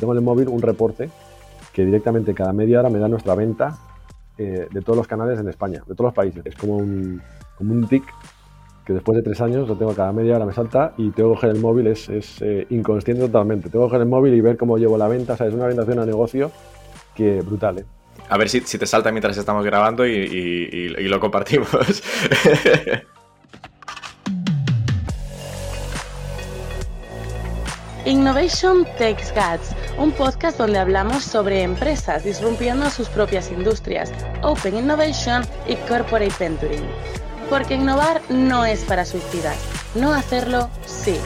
Tengo en el móvil un reporte que directamente cada media hora me da nuestra venta eh, de todos los canales en España, de todos los países. Es como un, como un tic que después de tres años lo tengo cada media hora, me salta y tengo que coger el móvil, es, es eh, inconsciente totalmente. Tengo que coger el móvil y ver cómo llevo la venta, o sea, es una orientación a negocio que brutal, ¿eh? A ver si, si te salta mientras estamos grabando y, y, y lo compartimos. Innovation Takes Guts, un podcast donde hablamos sobre empresas disrumpiendo sus propias industrias, Open Innovation y Corporate Venturing. Porque innovar no es para suicidas, no hacerlo sí.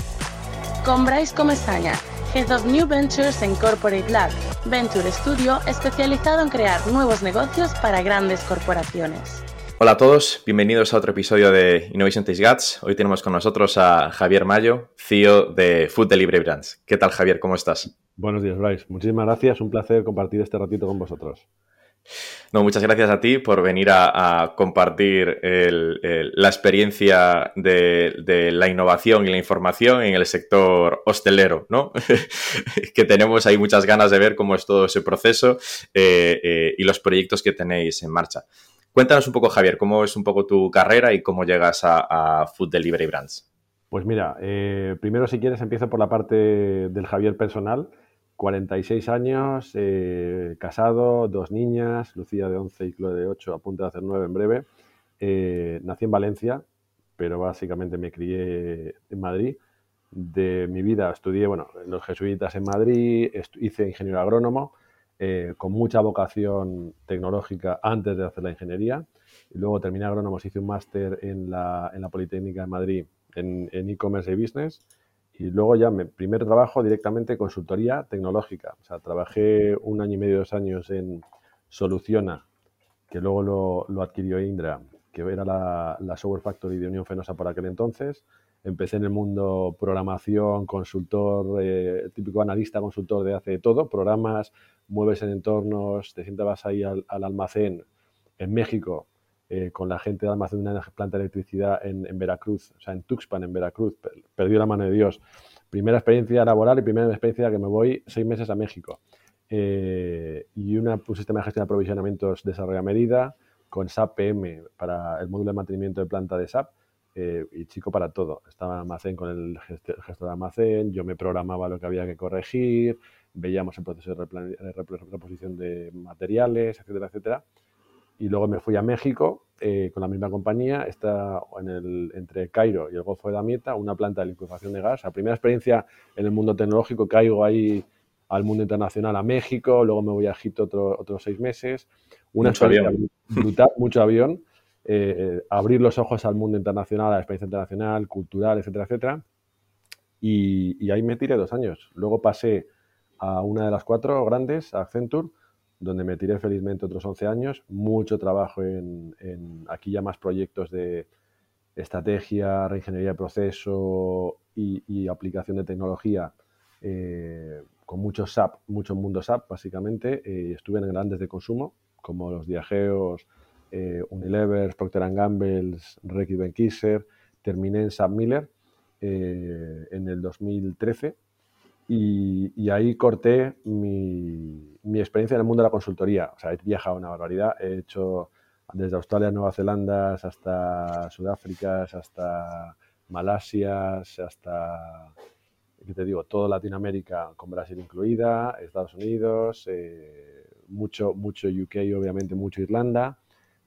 Con Bryce Comesaña, Head of New Ventures en Corporate Lab, Venture Studio especializado en crear nuevos negocios para grandes corporaciones. Hola a todos, bienvenidos a otro episodio de Innovation Taste Guts. Hoy tenemos con nosotros a Javier Mayo, CEO de Food Delivery Brands. ¿Qué tal, Javier? ¿Cómo estás? Buenos días, Bryce. Muchísimas gracias. Un placer compartir este ratito con vosotros. No, muchas gracias a ti por venir a, a compartir el, el, la experiencia de, de, la innovación y la información en el sector hostelero, ¿no? que tenemos ahí muchas ganas de ver cómo es todo ese proceso eh, eh, y los proyectos que tenéis en marcha. Cuéntanos un poco, Javier, cómo es un poco tu carrera y cómo llegas a, a Food Delivery Brands. Pues mira, eh, primero si quieres empiezo por la parte del Javier personal. 46 años, eh, casado, dos niñas, Lucía de 11 y Chloe de 8, a punto de hacer 9 en breve. Eh, nací en Valencia, pero básicamente me crié en Madrid. De mi vida estudié, bueno, en los jesuitas en Madrid, hice ingeniero agrónomo, eh, con mucha vocación tecnológica antes de hacer la ingeniería. Y luego terminé agrónomos, hice un máster en la, en la Politécnica de Madrid en e-commerce y business. Y luego ya, mi primer trabajo directamente consultoría tecnológica. O sea, trabajé un año y medio, dos años en Soluciona, que luego lo, lo adquirió Indra, que era la, la, Software Factory de Unión Fenosa por aquel entonces. Empecé en el mundo programación, consultor, eh, típico analista, consultor de hace todo, programas, mueves en entornos, te sientas ahí al, al almacén en México, eh, con la gente de almacén de una planta de electricidad en, en, Veracruz, o sea, en Tuxpan, en Veracruz, perdió la mano de Dios. Primera experiencia laboral y primera experiencia que me voy seis meses a México. Eh, y una, un sistema de gestión de aprovisionamientos desarrolla a medida con SAP PM para el módulo de mantenimiento de planta de SAP eh, y chico para todo. Estaba en almacén con el gestor, de almacén, yo me programaba lo que había que corregir, veíamos el proceso de reposición de materiales, etcétera, etcétera y luego me fui a México eh, con la misma compañía, está en el, entre Cairo y el Golfo de Damieta, una planta de licuefacción de gas. La primera experiencia en el mundo tecnológico, caigo ahí al mundo internacional, a México, luego me voy a Egipto otro, otros seis meses. Una mucho experiencia avión. brutal, mucho avión. Eh, abrir los ojos al mundo internacional, a la experiencia internacional, cultural, etcétera, etcétera. Y, ahí me tiré dos años. Luego pasé a una de las cuatro grandes, a Accenture, donde me tiré felizmente otros 11 años, mucho trabajo en, aquí ya más proyectos de estrategia, reingeniería de proceso y, aplicación de tecnología, eh, con mucho SAP, mucho mundo SAP básicamente. Eh, estuve en grandes de consumo, como los Diageos, eh, Unilever, Procter Gamble, Reckitt Benckiser. Terminé en SAP Miller eh, en el 2013 y, y, ahí corté mi, mi, experiencia en el mundo de la consultoría. O sea, he viajado una barbaridad, he hecho desde Australia, Nueva Zelanda, hasta Sudáfrica, hasta Malasia, hasta, ¿qué te digo?, toda Latinoamérica, con Brasil incluida, Estados Unidos, eh, mucho, mucho UK, obviamente, mucho Irlanda,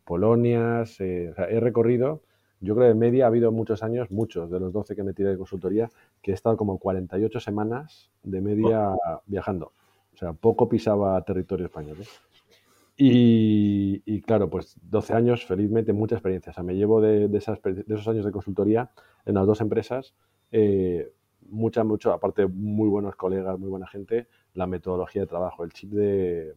Polonias. He recorrido yo creo que en media ha habido muchos años, muchos de los 12 que me tiré de consultoría, que he estado como 48 semanas de media viajando. O sea, poco pisaba territorio español. ¿eh? Y, claro, pues 12 años, felizmente, mucha experiencia. O sea, me llevo de, de, esas, de esos años de consultoría en las dos empresas, eh, mucha, mucho, aparte muy buenos colegas, muy buena gente, la metodología de trabajo, el chip de,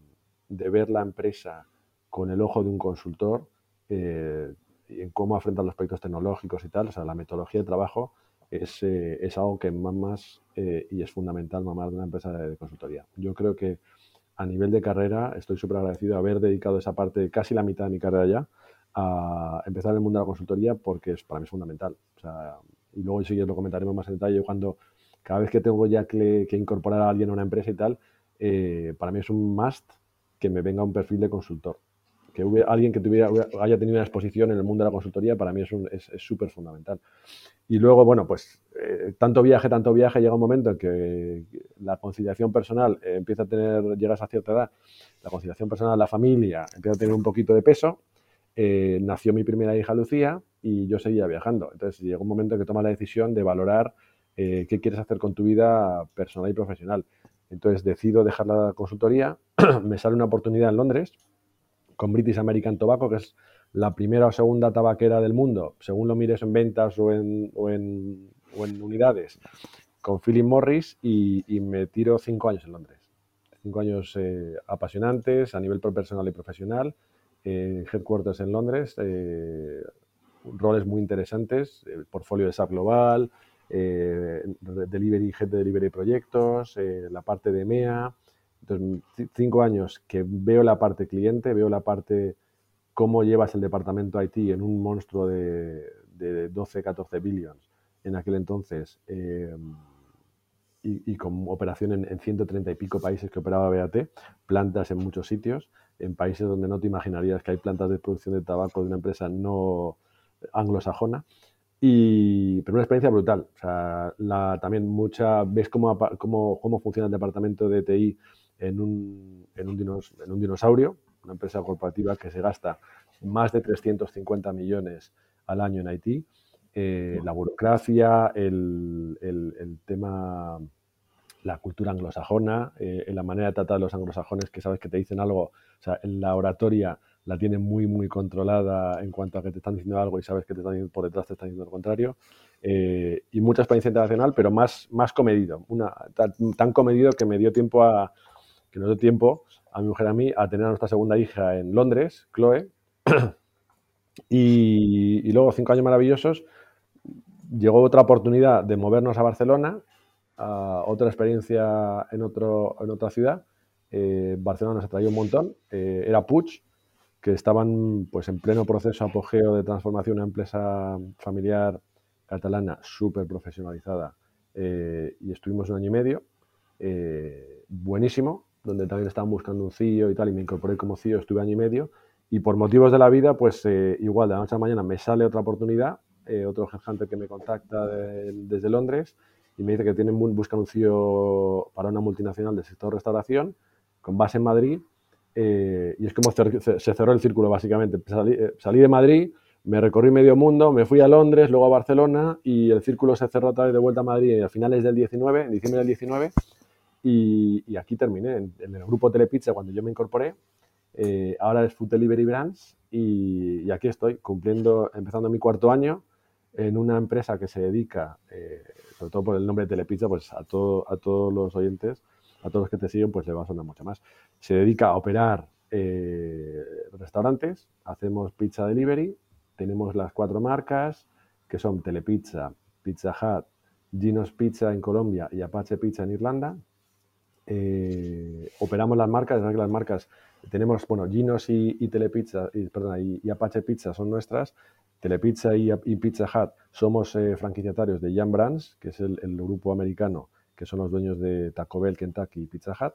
de ver la empresa con el ojo de un consultor. Eh, en cómo afrontar los aspectos tecnológicos y tal, o sea, la metodología de trabajo es, eh, es algo que mamas eh, y es fundamental mamar de una empresa de, de, consultoría. Yo creo que a nivel de carrera estoy súper agradecido de haber dedicado esa parte, casi la mitad de mi carrera ya, a empezar el mundo de la consultoría porque es, para mí es fundamental. O sea, y luego sí lo comentaremos más en detalle cuando cada vez que tengo ya que, que incorporar a alguien a una empresa y tal, eh, para mí es un must que me venga un perfil de consultor. Que hubiera, alguien que tuviera, haya tenido una exposición en el mundo de la consultoría para mí es súper es, fundamental. Y luego, bueno, pues eh, tanto viaje, tanto viaje, llega un momento en que la conciliación personal empieza a tener, llegas a cierta edad, la conciliación personal, la familia empieza a tener un poquito de peso. Eh, nació mi primera hija Lucía y yo seguía viajando. Entonces llegó un momento en que tomas la decisión de valorar eh, qué quieres hacer con tu vida personal y profesional. Entonces decido dejar la consultoría, me sale una oportunidad en Londres con British American Tobacco, que es la primera o segunda tabaquera del mundo, según lo mires en ventas o en, o en, unidades, con Philip Morris y, me tiro cinco años en Londres. Cinco años eh, apasionantes a nivel personal y profesional, en headquarters en Londres, eh, roles muy interesantes, el portfolio de SAP Global, eh, delivery, Head de Delivery Proyectos, eh, la parte de MEA. Cinco años que veo la parte cliente, veo la parte cómo llevas el departamento IT en un monstruo de, 12, 14 billions en aquel entonces eh, y, con operación en, en, 130 y pico países que operaba BAT, plantas en muchos sitios, en países donde no te imaginarías que hay plantas de producción de tabaco de una empresa no anglosajona. Y, pero una experiencia brutal. O sea, también mucha, ves cómo, cómo, cómo, funciona el departamento de TI en un, en, un dinos, en un dinosaurio, una empresa corporativa que se gasta más de 350 millones al año en IT. Eh, la burocracia, el, el, el, tema, la cultura anglosajona, eh, la manera de tratar a los anglosajones que sabes que te dicen algo, o sea, en la oratoria la tiene muy, muy controlada en cuanto a que te están diciendo algo y sabes que te están por detrás te están diciendo lo contrario. Eh, y mucha experiencia internacional, pero más, más comedido. Una, tan, comedido que me dio tiempo a, que nos dio tiempo a mi mujer a mí a tener a nuestra segunda hija en Londres, Chloe. y, luego, cinco años maravillosos, llegó otra oportunidad de movernos a Barcelona, a otra experiencia en, otra ciudad. Eh, Barcelona nos atraía un montón. Eh, era Puig, que estaban pues en pleno proceso apogeo de transformación, una empresa familiar catalana súper profesionalizada eh, y estuvimos un año y medio, buenísimo, donde también estaban buscando un CEO y tal, y me incorporé como CEO, estuve año y medio, y por motivos de la vida, pues eh, igual de la noche a la mañana me sale otra oportunidad, otro headhunter que me contacta desde Londres y me dice que tienen, buscan un CEO para una multinacional del sector restauración, con base en Madrid, eh, y es como se cerró el círculo, básicamente. Eh, salí, de Madrid, me recorrí medio mundo, me fui a Londres, luego a Barcelona y el círculo se cerró otra vez de vuelta a Madrid a finales del 19, en diciembre del 19. Y, aquí terminé, en, el grupo Telepizza cuando yo me incorporé. Eh, ahora es Food Delivery Brands y, aquí estoy cumpliendo, empezando mi cuarto año en una empresa que se dedica, sobre todo por el nombre de Telepizza, pues a todos los oyentes, a todos los que te siguen, pues le va a sonar mucho más. Se dedica a operar eh, restaurantes, hacemos pizza delivery, tenemos las cuatro marcas, que son Telepizza, Pizza Hut, Gino's Pizza en Colombia y Apache Pizza en Irlanda. Eh, operamos las marcas, que las marcas tenemos, bueno, Gino's y, Telepizza, y, y, Apache Pizza son nuestras. Telepizza y, Pizza Hut somos eh, franquiciatarios de Jan Brands, que es el grupo americano que son los dueños de Taco Bell, Kentucky y Pizza Hut.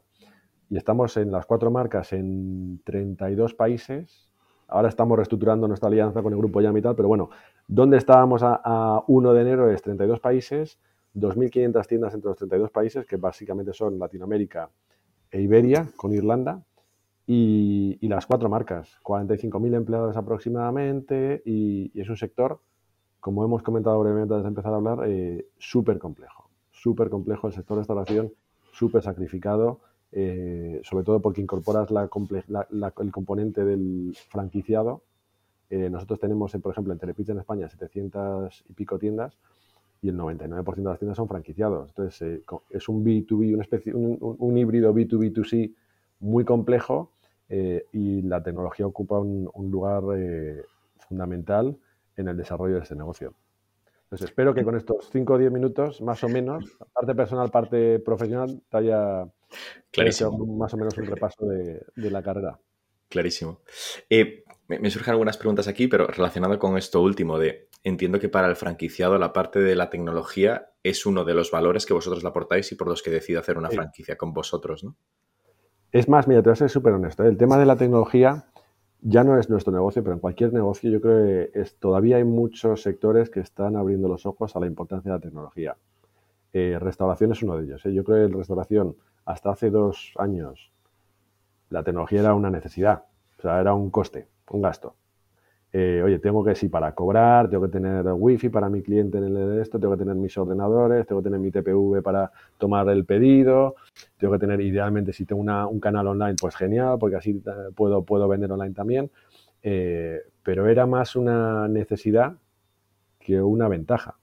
Y estamos en las cuatro marcas en 32 países. Ahora estamos reestructurando nuestra alianza con el grupo Yam y tal, pero bueno, ¿dónde estábamos a, 1 de enero? Es 32 países, 2.500 tiendas entre los 32 países, que básicamente son Latinoamérica e Iberia, con Irlanda, y, las cuatro marcas, 45.000 empleados aproximadamente, y, es un sector, como hemos comentado brevemente antes de empezar a hablar, eh, súper complejo súper complejo el sector de restauración, súper sacrificado, eh, sobre todo porque incorporas la, el componente del franquiciado. Eh, nosotros tenemos, por ejemplo, en Telepizza en España 700 y pico tiendas y el 99% de las tiendas son franquiciados. Entonces, eh, es un B2B, una especie, un, híbrido B2B2C muy complejo y la tecnología ocupa un, un lugar fundamental en el desarrollo de este negocio. Pues espero que con estos 5 o 10 minutos, más o menos, parte personal, parte profesional, te haya hecho más o menos un repaso de, la carrera. Clarísimo. Eh, me, surgen algunas preguntas aquí, pero relacionado con esto último de, entiendo que para el franquiciado la parte de la tecnología es uno de los valores que vosotros le aportáis y por los que decide hacer una franquicia con vosotros, ¿no? Es más, mira, te voy a ser súper honesto. ¿eh? El tema de la tecnología ya no es nuestro negocio, pero en cualquier negocio yo creo que es, todavía hay muchos sectores que están abriendo los ojos a la importancia de la tecnología. Eh, restauración es uno de ellos. ¿eh? Yo creo que en restauración, hasta hace dos años, la tecnología era una necesidad, o sea, era un coste, un gasto. Eh, oye, tengo que, sí, para cobrar, tengo que tener wifi para mi cliente en el esto, tengo que tener mis ordenadores, tengo que tener mi TPV para tomar el pedido, tengo que tener, idealmente, si tengo un canal online, pues genial, porque así puedo, puedo vender online también. pero era más una necesidad que una ventaja.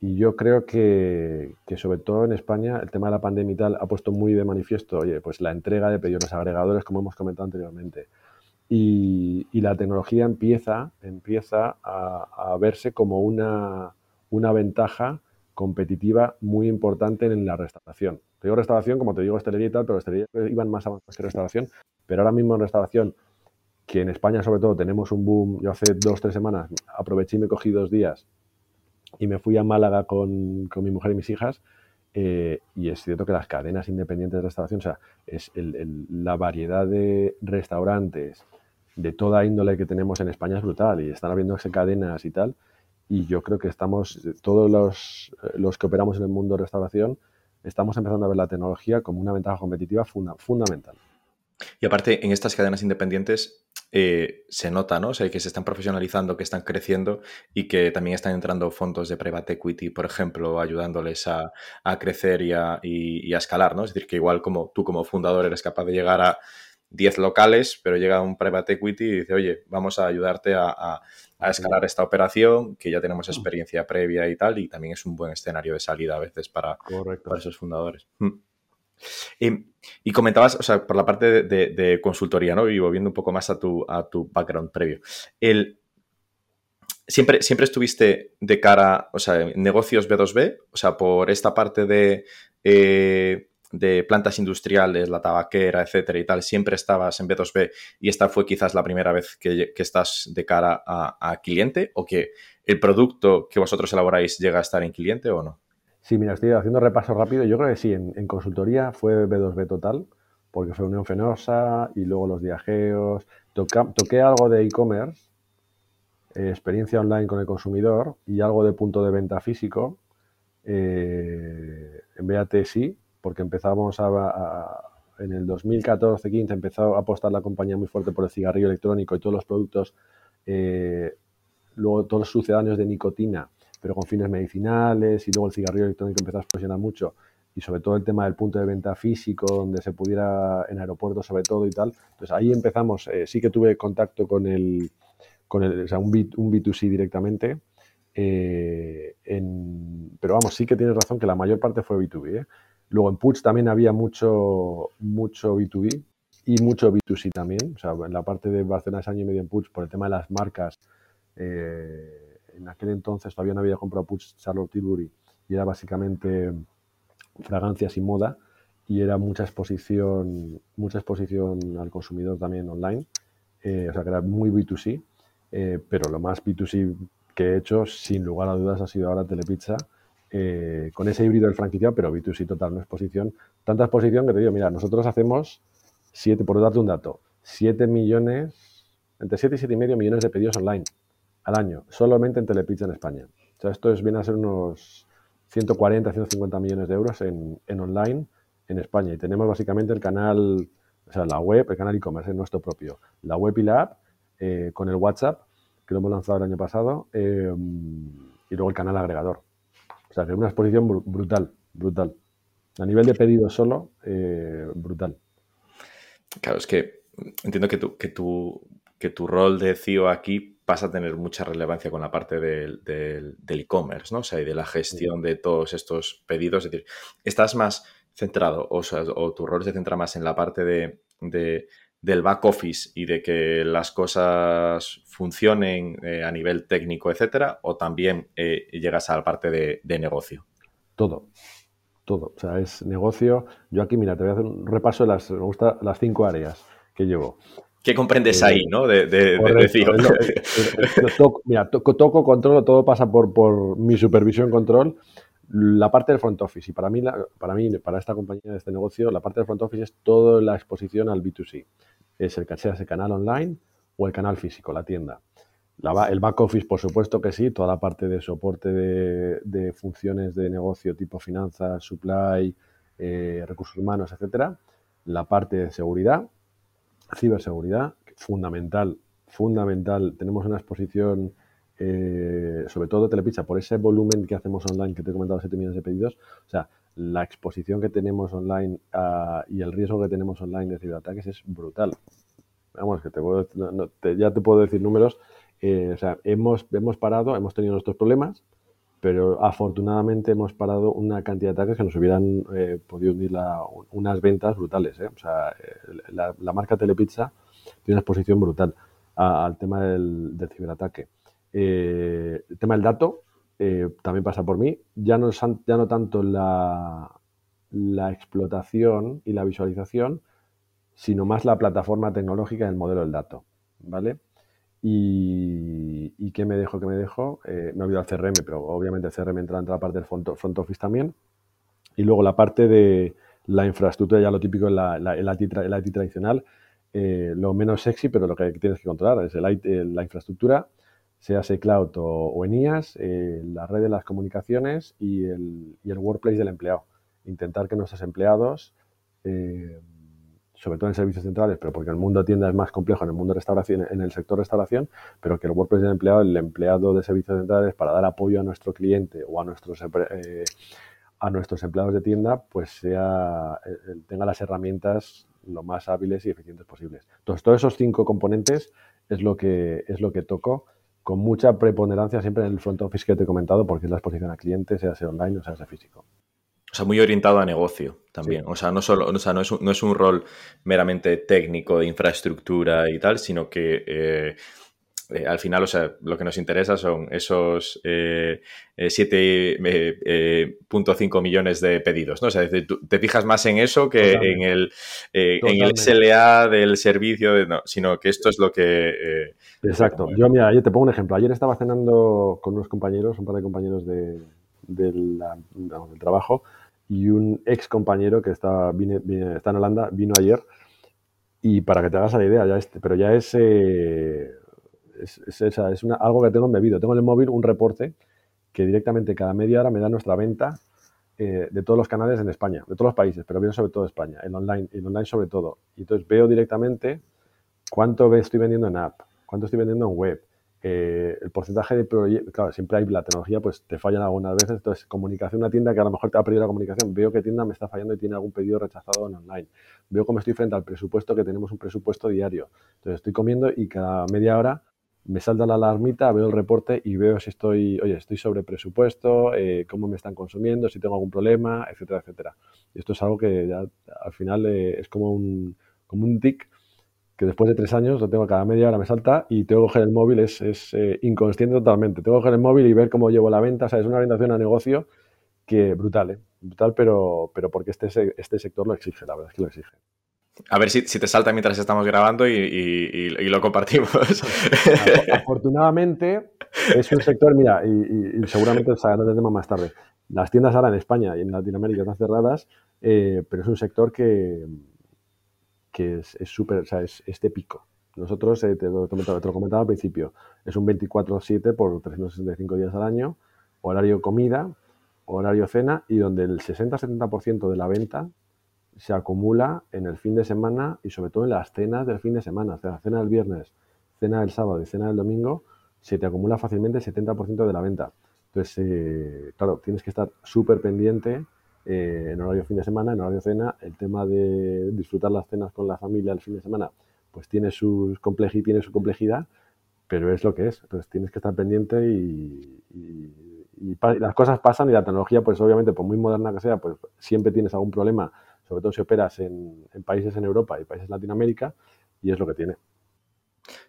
Y yo creo que, sobre todo en España el tema de la pandemia y tal ha puesto muy de manifiesto, oye, pues la entrega de pedidos agregadores, como hemos comentado anteriormente. Y, la tecnología empieza, empieza a, verse como una, una, ventaja competitiva muy importante en la restauración. Te digo restauración, como te digo hostelería y tal, pero hostelería iban más avanzados que restauración. Pero ahora mismo en restauración, que en España sobre todo tenemos un boom, yo hace dos, tres semanas aproveché y me cogí dos días y me fui a Málaga con, con mi mujer y mis hijas. Eh, y es cierto que las cadenas independientes de restauración, o sea, es la variedad de restaurantes de toda índole que tenemos en España es brutal y están abriéndose cadenas y tal. Y yo creo que estamos, todos los, los que operamos en el mundo de restauración, estamos empezando a ver la tecnología como una ventaja competitiva fundamental. Y aparte, en estas cadenas independientes eh, se nota, ¿no? O sea, que se están profesionalizando, que están creciendo y que también están entrando fondos de private equity, por ejemplo, ayudándoles a, crecer y a, escalar, ¿no? Es decir, que igual como tú como fundador eres capaz de llegar a 10 locales, pero llega un private equity y dice, oye, vamos a ayudarte a, escalar esta operación, que ya tenemos experiencia previa y tal, y también es un buen escenario de salida a veces para, para esos fundadores. Mm. Y, comentabas, o sea, por la parte de, consultoría, ¿no? Y volviendo un poco más a tu, a tu background previo. El, ¿siempre, ¿Siempre estuviste de cara, o sea, negocios B2B? O sea, por esta parte de, eh, de plantas industriales, la tabaquera, etcétera y tal, siempre estabas en B2B y esta fue quizás la primera vez que, estás de cara a cliente o que el producto que vosotros elaboráis llega a estar en cliente o no? Sí, mira, estoy haciendo repaso rápido. Yo creo que sí, en, consultoría fue B2B total, porque fue Unión Fenosa y luego los viajeos. toqué algo de e-commerce, eh, experiencia online con el consumidor y algo de punto de venta físico. Eh, en BAT sí, porque empezamos a, en el 2014-15 empezó a apostar la compañía muy fuerte por el cigarrillo electrónico y todos los productos, eh, luego todos los sucedáneos de nicotina pero con fines medicinales y luego el cigarrillo electrónico empezó a explosionar mucho y sobre todo el tema del punto de venta físico, donde se pudiera en aeropuertos sobre todo y tal. Entonces ahí empezamos, eh, sí que tuve contacto con el, con el o sea, un, B, un B2C directamente, eh, pero vamos, sí que tienes razón que la mayor parte fue B2B. ¿eh? Luego en Puts también había mucho, mucho B2B y mucho B2C también, o sea, en la parte de Barcelona es año y medio en Puts por el tema de las marcas. Eh, en aquel entonces todavía no había comprado Puig Charlotte Tilbury y era básicamente fragancias y moda y era mucha exposición, mucha exposición al consumidor también online, eh, o sea que era muy B2C, eh, pero lo más B2C que he hecho, sin lugar a dudas, ha sido ahora Telepizza, eh, con ese híbrido del franquiciado, pero B2C total, no exposición. Tanta exposición que te digo, mira, nosotros hacemos 7, por darte un dato, 7 millones, entre 7 y 7 y medio millones de pedidos online al año, solamente en Telepizza en España. O sea, esto es, viene a ser unos 140, 150 millones de euros en, online en España. Y tenemos básicamente el canal, o sea, la web, el canal e-commerce es nuestro propio. La web y la app eh, con el WhatsApp, que lo hemos lanzado el año pasado, eh, y luego el canal agregador. O sea, que es una exposición brutal, brutal. A nivel de pedido solo, eh, brutal. Claro, es que entiendo que tu, que tu, que tu rol de CEO aquí pasa a tener mucha relevancia con la parte del e-commerce, ¿no? O sea, y de la gestión de todos estos pedidos. Es decir, estás más centrado, o, sea, o tu rol se centra más en la parte de, del back office y de que las cosas funcionen eh, a nivel técnico, etcétera, o también eh, llegas a la parte de, negocio. Todo, todo. O sea, es negocio. Yo aquí, mira, te voy a hacer un repaso de las, me gusta, las cinco áreas que llevo. ¿Qué comprendes ahí, eh, no? De, de, mira, toco, controlo, todo pasa por, por mi supervisión control. La parte del front office, y para mí, para mí, para esta compañía, de este negocio, la parte del front office es toda la exposición al B2C. Es el caché ese canal online o el canal físico, la tienda. el back office, por supuesto que sí, toda la parte de soporte de, funciones de negocio tipo finanzas, supply, eh, recursos humanos, etcétera. La parte de seguridad, ciberseguridad, fundamental, fundamental. Tenemos una exposición, eh, sobre todo Telepizza, por ese volumen que hacemos online, que te he comentado, 7 millones de pedidos. O sea, la exposición que tenemos online ah, y el riesgo que tenemos online de ciberataques es brutal vamos, que te ya te puedo decir números, eh, o sea, hemos, hemos parado, hemos tenido nuestros problemas, pero afortunadamente hemos parado una cantidad de ataques que nos hubieran eh, podido unir unas ventas brutales. ¿eh? O sea, la, marca Telepizza tiene una exposición brutal al tema del, ciberataque. el tema del dato también pasa por mí. Ya no, ya no tanto la, la explotación y la visualización, sino más la plataforma tecnológica del modelo del dato, ¿vale? Y, qué me dejo, qué me dejo, eh, me olvidado el CRM, pero obviamente el CRM entra en la parte del front, office también. Y luego la parte de la infraestructura, ya lo típico en la, la, IT, tradicional, eh, lo menos sexy, pero lo que tienes que controlar es el la infraestructura, sea ese cloud o, en IaaS, eh, la red de las comunicaciones y el, y el workplace del empleado. Intentar que nuestros empleados sobre todo en servicios centrales, pero porque el mundo tienda es más complejo en el mundo restauración, en el sector restauración, pero que el WordPress del empleado, el empleado de servicios centrales, para dar apoyo a nuestro cliente o a nuestros eh, a nuestros empleados de tienda, pues sea eh, tenga las herramientas lo más hábiles y eficientes posibles. Entonces, todos esos cinco componentes es lo que es lo que toco con mucha preponderancia siempre en el front office que te he comentado, porque es la exposición al cliente, sea sea online o sea sea físico. O sea, muy orientado a negocio también. O sea, no solo, o sea, no es, un, no es un rol meramente técnico de infraestructura y tal, sino que eh, eh, al final, o sea, lo que nos interesa son esos 7.5 eh, millones de pedidos, ¿no? O sea, te fijas más en eso que en el, en el SLA del servicio, de, no, sino que esto es lo que... Exacto. Yo, mira, yo te pongo un ejemplo. Ayer estaba cenando con unos compañeros, un par de compañeros de, del trabajo, y un ex compañero que está, está en Holanda vino ayer y para que te hagas la idea, ya este, pero ya es, eh, es, es, es algo que tengo embebido. Tengo en el móvil un reporte que directamente cada media hora me da nuestra venta eh, de todos los canales en España, de todos los países, pero bien sobre todo España, en online, en online sobre todo. Y entonces veo directamente cuánto estoy vendiendo en app, cuánto estoy vendiendo en web, eh, el porcentaje de proyectos, claro, siempre hay la tecnología, pues te fallan algunas veces. Entonces, comunicación, una tienda que a lo mejor te ha perdido la comunicación, veo que tienda me está fallando y tiene algún pedido rechazado en online. Veo cómo estoy frente al presupuesto, que tenemos un presupuesto diario. Entonces, estoy comiendo y cada media hora me salta la alarmita, veo el reporte y veo si estoy, oye, estoy sobre presupuesto, eh, cómo me están consumiendo, si tengo algún problema, etcétera, etcétera. Y esto es algo que ya al final eh, es como un, como un tic que después de tres años lo tengo cada media hora, me salta y tengo que coger el móvil, es, es eh, inconsciente totalmente. Tengo que coger el móvil y ver cómo llevo la venta, o sea, es una orientación a negocio que brutal, ¿eh? brutal, pero, pero porque este, este sector lo exige, la verdad es que lo exige. A ver si, te salta mientras estamos grabando y, lo compartimos. Afortunadamente es un sector, mira, y, seguramente saldrá el tema más tarde. Las tiendas ahora en España y en Latinoamérica están cerradas, eh, pero es un sector que, que es súper, o sea, es, este pico. Nosotros, eh, te, lo, comentaba al principio, es un 24-7 por 365 días al año, horario comida, horario cena y donde el 60-70% de la venta se acumula en el fin de semana y sobre todo en las cenas del fin de semana. O sea, cena del viernes, cena del sábado y cena del domingo, se te acumula fácilmente el 70% de la venta. Entonces, eh, claro, tienes que estar súper pendiente eh, en horario fin de semana, en horario cena, el tema de disfrutar las cenas con la familia el fin de semana, pues tiene, sus tiene su complejidad, pero es lo que es. Entonces tienes que estar pendiente y, las cosas pasan y la tecnología, pues obviamente, por muy moderna que sea, pues siempre tienes algún problema, sobre todo si operas en, en países en Europa y países en Latinoamérica, y es lo que tiene.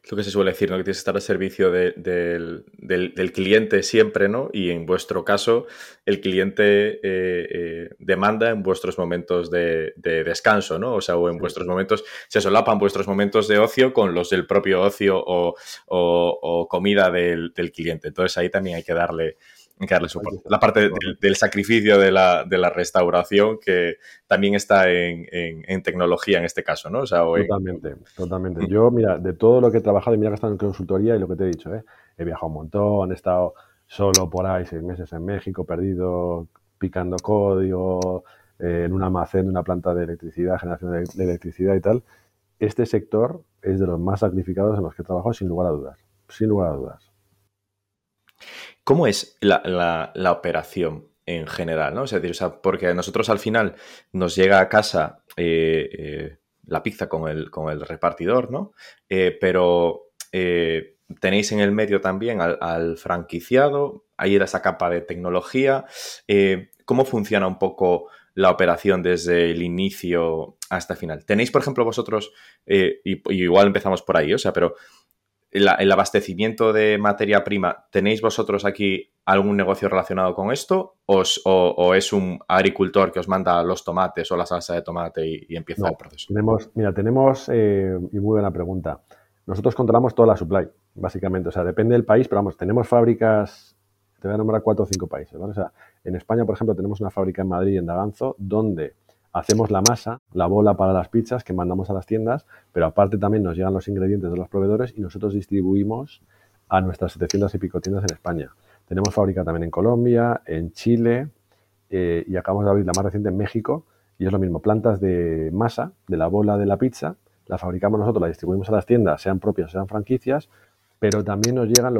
Lo que se suele decir, ¿no? Que tienes que estar al servicio del, cliente siempre, ¿no? Y en vuestro caso, el cliente eh, eh, demanda en vuestros momentos de, descanso, ¿no? O sea, o en vuestros momentos, se solapan vuestros momentos de ocio con los del propio ocio o, comida del, cliente. Entonces ahí también hay que darle hay que darle soporte. La parte del, sacrificio de la, restauración que también está en, tecnología en este caso, ¿no? totalmente, totalmente. Mm. Yo, mira, de todo lo que he trabajado, y mira que he estado en consultoría y lo que te he dicho, ¿eh? he viajado un montón, he estado solo por ahí seis meses en México, perdido, picando código, eh, en un almacén de una planta de electricidad, generación de, electricidad y tal. Este sector es de los más sacrificados en los que he trabajado, sin lugar a dudas. Sin lugar a dudas. ¿Cómo es la, operación en general? ¿no? Es decir, porque nosotros al final nos llega a casa eh, eh, la pizza con el, con el repartidor, ¿no? pero tenéis en el medio también al, franquiciado, ahí era esa capa de tecnología. Eh, ¿Cómo funciona un poco la operación desde el inicio hasta el final? ¿Tenéis, por ejemplo, vosotros, eh, y, igual empezamos por ahí, o sea, pero el, abastecimiento de materia prima, ¿tenéis vosotros aquí algún negocio relacionado con esto? ¿O, es un agricultor que os manda los tomates o la salsa de tomate y, empieza el proceso? Tenemos, mira, tenemos, eh, y muy buena pregunta, nosotros controlamos toda la supply, básicamente. O sea, depende del país, pero vamos, tenemos fábricas, te voy a nombrar cuatro o cinco países. ¿vale? O sea, en España, por ejemplo, tenemos una fábrica en Madrid, en Daganzo, donde hacemos la masa, la bola para las pizzas que mandamos a las tiendas, pero aparte también nos llegan los ingredientes de los proveedores y nosotros distribuimos a nuestras 700 y pico tiendas en España. Tenemos fábrica también en Colombia, en Chile eh, y acabamos de abrir la más reciente en México y es lo mismo, plantas de masa, de la bola de la pizza, la fabricamos nosotros, la distribuimos a las tiendas, sean propias sean franquicias, pero también nos llegan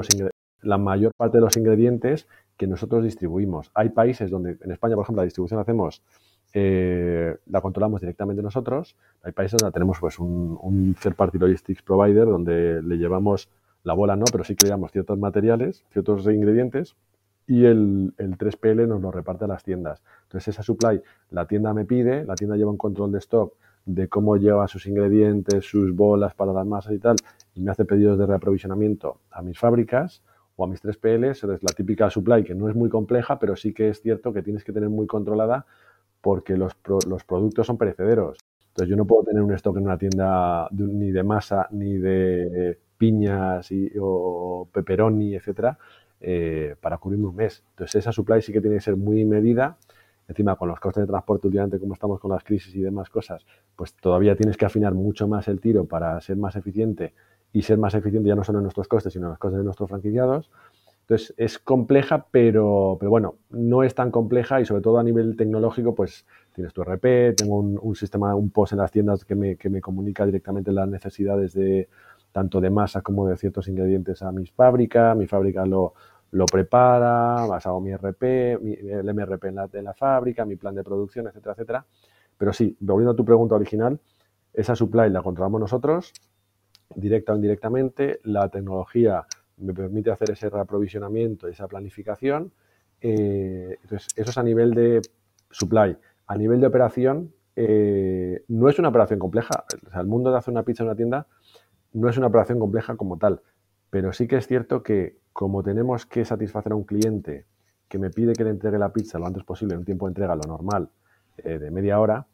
la mayor parte de los ingredientes que nosotros distribuimos. Hay países donde, en España, por ejemplo, la distribución hacemos, eh, la controlamos directamente nosotros. Hay países donde tenemos pues, un, un third party logistics provider donde le llevamos la bola, no, pero sí que le llevamos ciertos materiales, ciertos ingredientes y el, el, 3PL nos lo reparte a las tiendas. Entonces, esa supply la tienda me pide, la tienda lleva un control de stock de cómo lleva sus ingredientes, sus bolas para las masas y tal, y me hace pedidos de reaprovisionamiento a mis fábricas o a mis 3PLs, es la típica supply que no es muy compleja, pero sí que es cierto que tienes que tener muy controlada porque los, los productos son perecederos. Entonces yo no puedo tener un stock en una tienda ni de masa, ni de piñas y, o pepperoni, etcétera, eh, para cubrirme un mes. Entonces esa supply sí que tiene que ser muy medida encima con los costes de transporte últimamente como estamos con las crisis y demás cosas, pues todavía tienes que afinar mucho más el tiro para ser más eficiente y ser más eficiente ya no solo en nuestros costes, sino en los costes de nuestros franquiciados. Entonces es compleja, pero, pero bueno, no es tan compleja y sobre todo a nivel tecnológico, pues tienes tu RP, tengo un, sistema, un post en las tiendas que me, que me comunica directamente las necesidades de tanto de masa como de ciertos ingredientes a mis fábricas, mi fábrica lo, lo prepara, basado mi RP, el MRP en la, la fábrica, mi plan de producción, etcétera, etcétera. Pero sí, volviendo a tu pregunta original, esa supply la controlamos nosotros, directa o indirectamente. La tecnología me permite hacer ese reaprovisionamiento, esa planificación. Eh, entonces, eso es a nivel de supply. A nivel de operación, eh, no es una operación compleja. El mundo de hacer una pizza en una tienda no es una operación compleja como tal. Pero sí que es cierto que como tenemos que satisfacer a un cliente que me pide que le entregue la pizza lo antes posible, en un tiempo de entrega lo normal, eh, de media hora,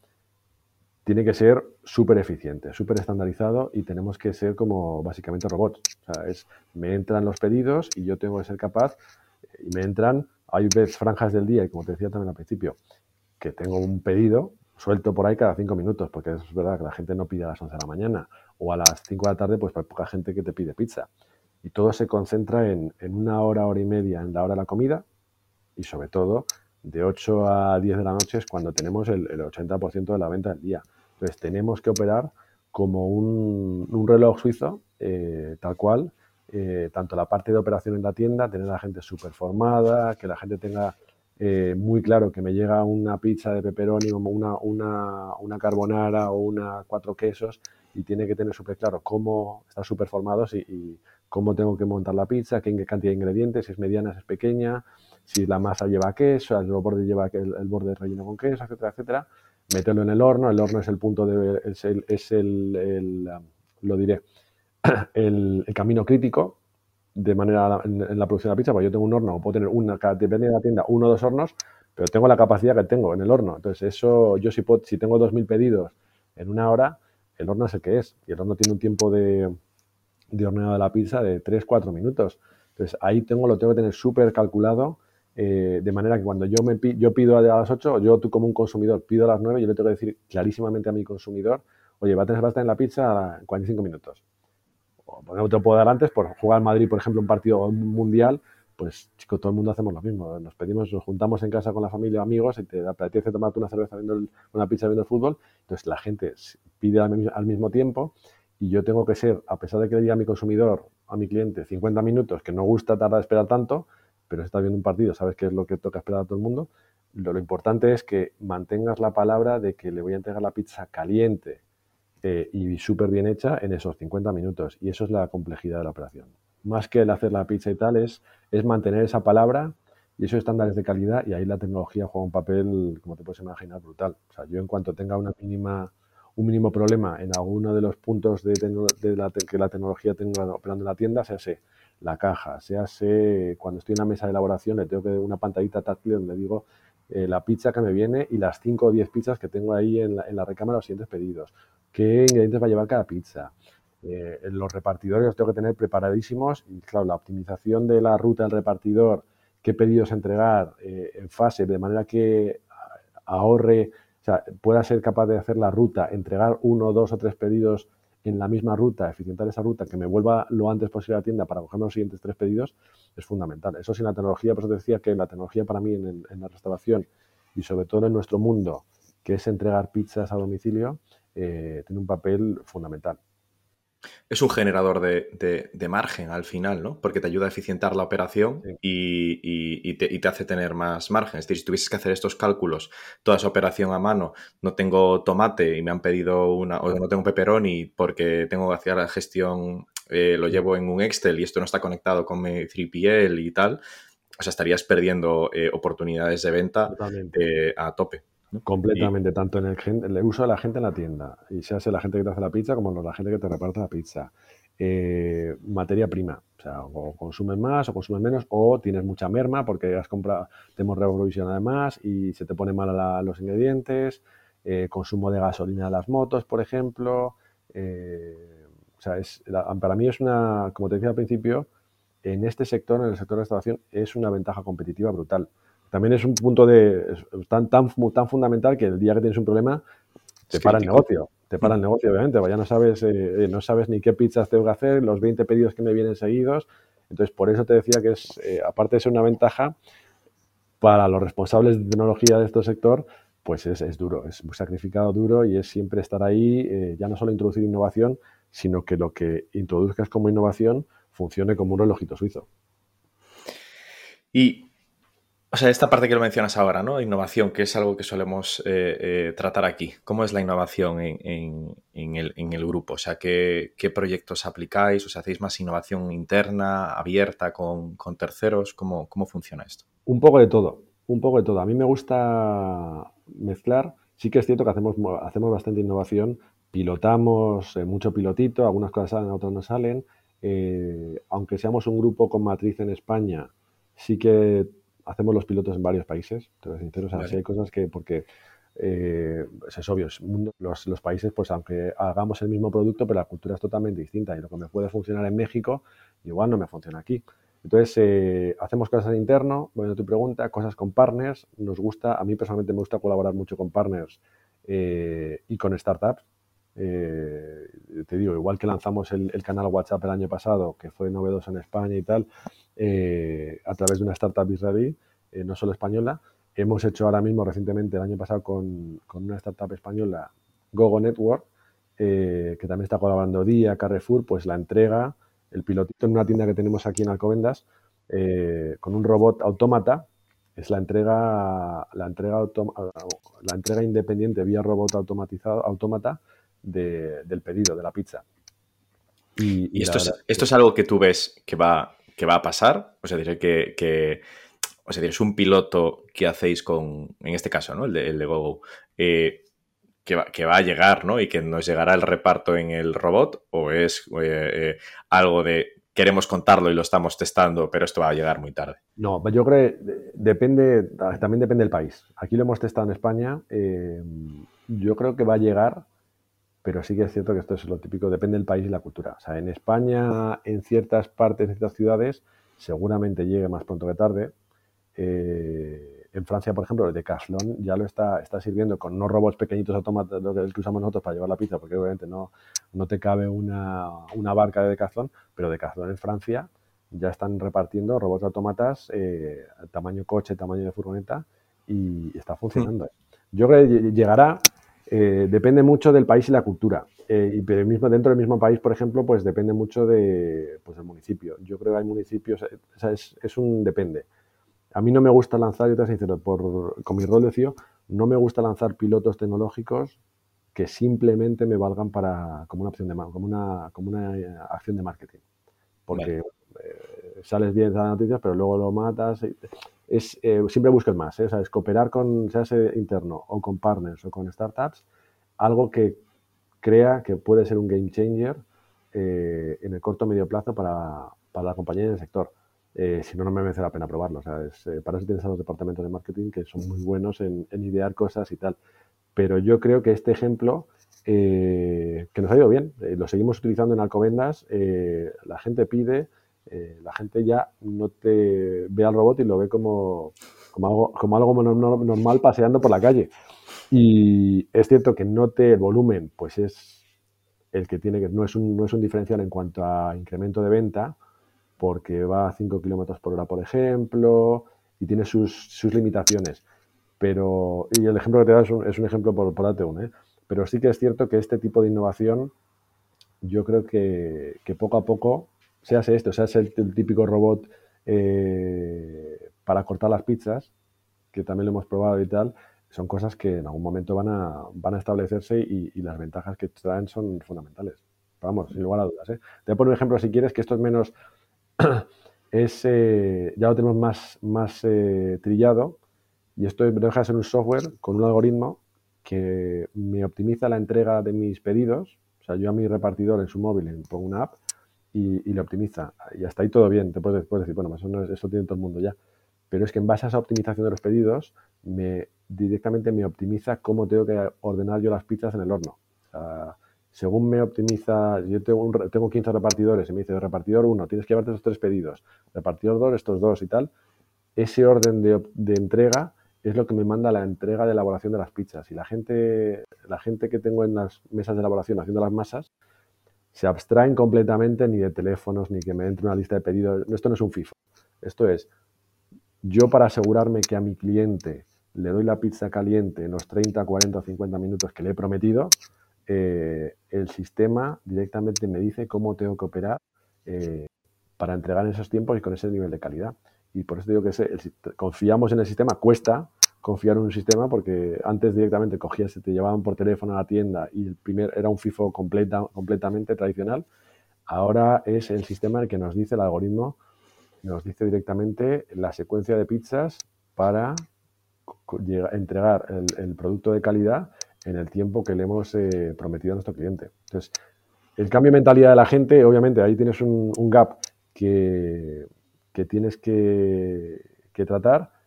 tiene que ser súper eficiente, súper estandarizado y tenemos que ser como básicamente robots. O sea, es, me entran los pedidos y yo tengo que ser capaz y me entran, hay veces franjas del día y como te decía también al principio, que tengo un pedido suelto por ahí cada cinco minutos, porque es verdad que la gente no pide a las 11 de la mañana o a las 5 de la tarde, pues hay poca gente que te pide pizza y todo se concentra en, una hora, hora y media en la hora de la comida y sobre todo de 8 a 10 de la noche es cuando tenemos el, 80% de la venta del día. Entonces tenemos que operar como un, reloj suizo, eh, tal cual, eh, tanto la parte de operación en la tienda, tener a la gente súper formada, que la gente tenga eh, muy claro que me llega una pizza de pepperoni o una, una, una carbonara o una cuatro quesos y tiene que tener súper claro cómo estar súper formados y, cómo tengo que montar la pizza, qué cantidad de ingredientes, si es mediana, si es pequeña, si la masa lleva queso, el borde lleva el, borde relleno con queso, etcétera, etcétera. Meterlo en el horno, el horno es el punto de, es el, es el, um, lo diré, el, camino crítico de manera en, la producción de la pizza, porque yo tengo un horno, puedo tener una, depende de la tienda, uno o dos hornos, pero tengo la capacidad que tengo en el horno. Entonces, eso, yo si, puedo, si tengo 2.000 pedidos en una hora, el horno es el que es. Y el horno tiene un tiempo de, de horneado de la pizza de 3-4 minutos. Entonces ahí tengo, lo tengo que tener súper calculado eh, de manera que cuando yo, me, yo pido a las 8, yo tú como un consumidor pido a las 9, yo le tengo que decir clarísimamente a mi consumidor, oye, va a tener pasta en la pizza en 45 minutos. O no te lo puedo dar antes, por jugar al Madrid, por ejemplo, un partido mundial, pues chicos, todo el mundo hacemos lo mismo. Nos pedimos, nos juntamos en casa con la familia o amigos y te apetece tomarte una cerveza viendo una pizza viendo el fútbol. Entonces la gente pide al, mismo tiempo y yo tengo que ser, a pesar de que le diga a mi consumidor, a mi cliente, 50 minutos, que no gusta tardar esperar tanto, pero si estás viendo un partido, sabes qué es lo que toca esperar a todo el mundo. Lo, importante es que mantengas la palabra de que le voy a entregar la pizza caliente eh, y súper bien hecha en esos 50 minutos. Y eso es la complejidad de la operación. Más que el hacer la pizza y tal, es, es mantener esa palabra y esos estándares de calidad. Y ahí la tecnología juega un papel, como te puedes imaginar, brutal. O sea, yo en cuanto tenga una mínima un mínimo problema en alguno de los puntos de, la que la tecnología tenga operando en la tienda, sea la caja, sea cuando estoy en la mesa de elaboración, le tengo que una pantallita táctil donde digo eh, la pizza que me viene y las 5 o 10 pizzas que tengo ahí en la, en la recámara, los siguientes pedidos. ¿Qué ingredientes va a llevar cada pizza? Eh, los repartidores los tengo que tener preparadísimos y, claro, la optimización de la ruta del repartidor, qué pedidos entregar eh, en fase, de manera que ahorre, o sea, pueda ser capaz de hacer la ruta, entregar uno, dos o tres pedidos en la misma ruta, eficientar esa ruta, que me vuelva lo antes posible a la tienda para coger los siguientes tres pedidos, es fundamental. Eso sin la tecnología, por eso decía que la tecnología para mí en, la restauración y sobre todo en nuestro mundo, que es entregar pizzas a domicilio, eh, tiene un papel fundamental es un generador de, margen al final, ¿no? Porque te ayuda a eficientar la operación y, te, hace tener más margen. Es decir, si tuvieses que hacer estos cálculos, toda esa operación a mano, no tengo tomate y me han pedido una, o no tengo pepperoni porque tengo que hacer la gestión, eh, lo llevo en un Excel y esto no está conectado con mi 3PL y tal, o sea, estarías perdiendo eh, oportunidades de venta eh, a tope. Completamente, tanto en el, uso de la gente en la tienda, y se hace la gente que te hace la pizza como la gente que te reparte la pizza. Eh, materia prima, o sea, o consumes más o consumes menos, o tienes mucha merma porque has comprado, te hemos reprovisionado además y se te pone mal los ingredientes, eh, consumo de gasolina de las motos, por ejemplo. Eh, o sea, es, para mí es una, como te decía al principio, en este sector, en el sector de restauración, es una ventaja competitiva brutal también es un punto de tan, tan, tan fundamental que el día que tienes un problema te para el negocio. Te para el negocio, obviamente. Ya no sabes, eh, no sabes ni qué pizzas tengo que hacer, los 20 pedidos que me vienen seguidos. Entonces, por eso te decía que es, eh, aparte de ser una ventaja, para los responsables de tecnología de este sector, pues es, duro, es muy sacrificado, duro y es siempre estar ahí, eh, ya no solo introducir innovación, sino que lo que introduzcas como innovación funcione como un relojito suizo. Y o sea, esta parte que lo mencionas ahora, ¿no? Innovación, que es algo que solemos eh, eh, tratar aquí. ¿Cómo es la innovación en, el, grupo? O sea, ¿qué, proyectos aplicáis? ¿O sea, hacéis más innovación interna, abierta, con, terceros? ¿Cómo, ¿Cómo, funciona esto? Un poco de todo, un poco de todo. A mí me gusta mezclar. Sí que es cierto que hacemos, hacemos bastante innovación, pilotamos eh, mucho pilotito, algunas cosas salen, otras no salen. aunque seamos un grupo con matriz en España, sí que hacemos los pilotos en varios países, te lo sincero, o sea, hay cosas que, porque eh, es obvio, los, los, países, pues aunque hagamos el mismo producto, pero la cultura es totalmente distinta y lo que me puede funcionar en México, igual no me funciona aquí. Entonces, eh, hacemos cosas en interno, bueno, tu pregunta, cosas con partners, nos gusta, a mí personalmente me gusta colaborar mucho con partners eh, y con startups. te digo, igual que lanzamos el, el, canal WhatsApp el año pasado, que fue novedoso en España y tal, eh, a través de una startup israelí, eh, no solo española. Hemos hecho ahora mismo, recientemente, el año pasado, con, una startup española, Gogo Network, eh, que también está colaborando Día, Carrefour, pues la entrega, el pilotito en una tienda que tenemos aquí en Alcobendas, con un robot autómata, es la entrega, la entrega, la entrega independiente vía robot automatizado, autómata del pedido, de la pizza. Y, esto, es, esto es algo que tú ves que va, que va a pasar. O sea, diré que, o es un piloto que hacéis con, en este caso, ¿no? El de, el de Gogo, eh, que, va, que, va, a llegar, ¿no? Y que nos llegará el reparto en el robot, o es eh, eh, algo de queremos contarlo y lo estamos testando, pero esto va a llegar muy tarde. No, yo creo que depende, también depende del país. Aquí lo hemos testado en España. yo creo que va a llegar pero sí que es cierto que esto es lo típico, depende del país y la cultura. O sea, en España, en ciertas partes, en ciertas ciudades, seguramente llegue más pronto que tarde. en Francia, por ejemplo, el Decathlon ya lo está, está sirviendo con unos robots pequeñitos autómatas, lo que, usamos nosotros para llevar la pizza, porque obviamente no, no te cabe una, una barca de Decathlon, pero Decathlon en Francia ya están repartiendo robots autómatas eh, tamaño coche, tamaño de furgoneta y está funcionando. Yo creo que llegará, eh, depende mucho del país y la cultura. Eh, y pero mismo, dentro del mismo país, por ejemplo, pues depende mucho de, pues, del municipio. Yo creo que hay municipios, o es, es, un depende. A mí no me gusta lanzar, yo te sincero, por, con mi rol de CIO, no me gusta lanzar pilotos tecnológicos que simplemente me valgan para como una opción de como una, como una acción de marketing. Porque eh, sales bien de las noticias, pero luego lo matas. Es, eh, siempre busques más, ¿eh? Cooperar con, sea interno o con partners o con startups, algo que crea que puede ser un game changer en el corto o medio plazo para, para la compañía y el sector. si no, no me merece la pena probarlo. para eso tienes a los departamentos de marketing que son muy buenos en, en idear cosas y tal. Pero yo creo que este ejemplo que nos ha ido bien. lo seguimos utilizando en Alcobendas. la gente pide, eh, la gente ya no te ve al robot y lo ve como, como algo, como algo normal paseando por la calle. Y es cierto que note el volumen, pues es el que tiene que, no es un, no es un diferencial en cuanto a incremento de venta, porque va a 5 kilómetros por hora, por ejemplo, y tiene sus, sus, limitaciones. Pero, y el ejemplo que te da es un, es un ejemplo por, por darte ¿eh? pero sí que es cierto que este tipo de innovación, yo creo que, que poco a poco se hace esto, se hace el, típico robot eh, para cortar las pizzas, que también lo hemos probado y tal, son cosas que en algún momento van a, van a establecerse y, las ventajas que traen son fundamentales. Vamos, sin lugar a dudas. ¿eh? Te voy a poner un ejemplo si quieres, que esto es menos, es, eh, ya lo tenemos más, más trillado y esto deja de ser un software con un algoritmo que me optimiza la entrega de mis pedidos. O sea, yo a mi repartidor en su móvil le pongo una app y, y, le optimiza. Y hasta ahí todo bien. Te puedes, decir, bueno, más o menos eso tiene todo el mundo ya. Pero es que en base a esa optimización de los pedidos, me, directamente me optimiza cómo tengo que ordenar yo las pizzas en el horno. según me optimiza, yo tengo, un, tengo 15 repartidores y me dice, repartidor 1, tienes que llevarte estos tres pedidos, repartidor 2, estos dos y tal. Ese orden de, de entrega es lo que me manda la entrega de elaboración de las pizzas. Y la gente, la gente que tengo en las mesas de elaboración haciendo las masas, se abstraen completamente ni de teléfonos, ni que me entre una lista de pedidos. Esto no es un FIFO. Esto es, yo para asegurarme que a mi cliente le doy la pizza caliente en los 30, 40 o 50 minutos que le he prometido, eh, el sistema directamente me dice cómo tengo que operar eh, para entregar en esos tiempos y con ese nivel de calidad. Y por eso digo que confiamos en el sistema, cuesta, confiar en un sistema porque antes directamente cogías, te llevaban por teléfono a la tienda y el primer era un FIFO completa, completamente tradicional. Ahora es el sistema el que nos dice, el algoritmo, nos dice directamente la secuencia de pizzas para entregar el, producto de calidad en el tiempo que le hemos eh, prometido a nuestro cliente. Entonces, el cambio de mentalidad de la gente, obviamente, ahí tienes un, gap que, que tienes que, que tratar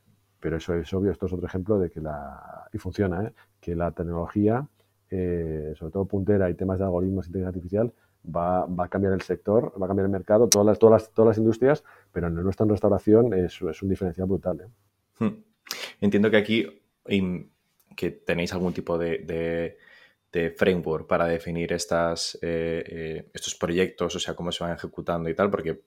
pero eso es obvio, esto es otro ejemplo de que la, y funciona, ¿eh? que la tecnología, eh, sobre todo puntera y temas de algoritmos e inteligencia artificial, va, va, a cambiar el sector, va a cambiar el mercado, todas las, todas las, todas las industrias, pero en nuestra restauración es, es un diferencial brutal. ¿eh? Hmm. Entiendo que aquí que tenéis algún tipo de, de, de framework para definir estas, estos proyectos, o sea, cómo se van ejecutando y tal, porque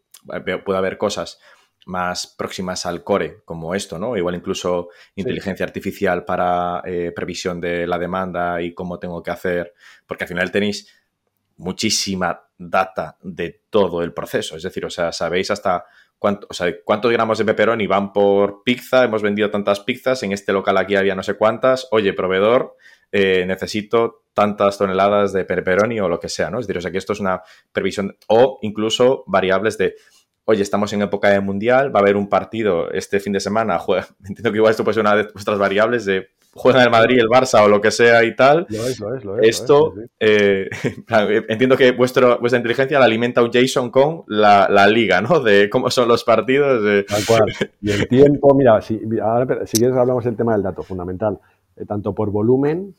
puede haber cosas más próximas al core, como esto, ¿no? Igual incluso inteligencia artificial para eh, previsión de la demanda y cómo tengo que hacer, porque al final tenéis muchísima data de todo el proceso, es decir, o sea, sabéis hasta cuánto, o sea, cuántos gramos de pepperoni van por pizza, hemos vendido tantas pizzas, en este local aquí había no sé cuántas, oye, proveedor, eh, necesito tantas toneladas de pepperoni o lo que sea, ¿no? Es decir, o sea, que esto es una previsión o incluso variables de oye, estamos en época de mundial, va a haber un partido este fin de semana, juega, entiendo que igual esto puede ser una de vuestras variables de juega el Madrid, el Barça o lo que sea y tal. Lo es, lo es, lo es. Esto, eh, entiendo que vuestro, vuestra inteligencia la alimenta un JSON con la, liga, ¿no? De cómo son los partidos. Tal cual. Y el tiempo, mira, si, ahora, si quieres hablamos del tema del dato, fundamental. Eh, tanto por volumen,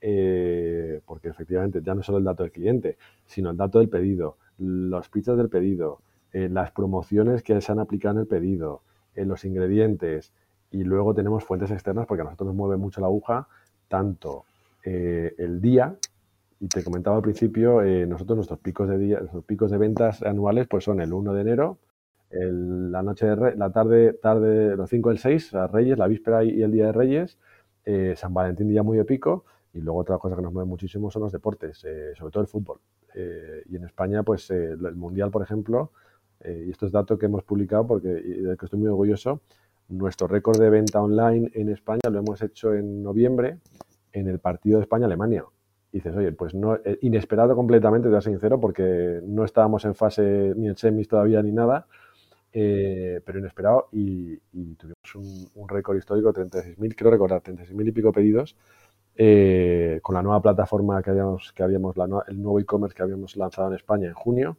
eh, porque efectivamente ya no solo el dato del cliente, sino el dato del pedido, los pizzas del pedido, las promociones que se han aplicado en el pedido, en los ingredientes, y luego tenemos fuentes externas porque a nosotros nos mueve mucho la aguja, tanto eh, el día, y te comentaba al principio, eh, nosotros nuestros picos de día, nuestros picos de ventas anuales pues son el 1 de enero, la noche de la tarde, tarde, los 5 del 6, a Reyes, la víspera y el día de Reyes, eh, San Valentín día muy de pico, y luego otra cosa que nos mueve muchísimo son los deportes, sobre todo el fútbol. y en España, pues el Mundial, por ejemplo, y esto es dato que hemos publicado porque del que estoy muy orgulloso, nuestro récord de venta online en España lo hemos hecho en noviembre en el partido de España-Alemania. Y dices, oye, pues no, eh, inesperado completamente, te voy a ser sincero, porque no estábamos en fase ni en semis todavía ni nada, eh, pero inesperado y, tuvimos un, récord histórico, 36.000, quiero recordar, 36.000 y pico pedidos eh, con la nueva plataforma que habíamos, que habíamos el nuevo e-commerce que habíamos lanzado en España en junio.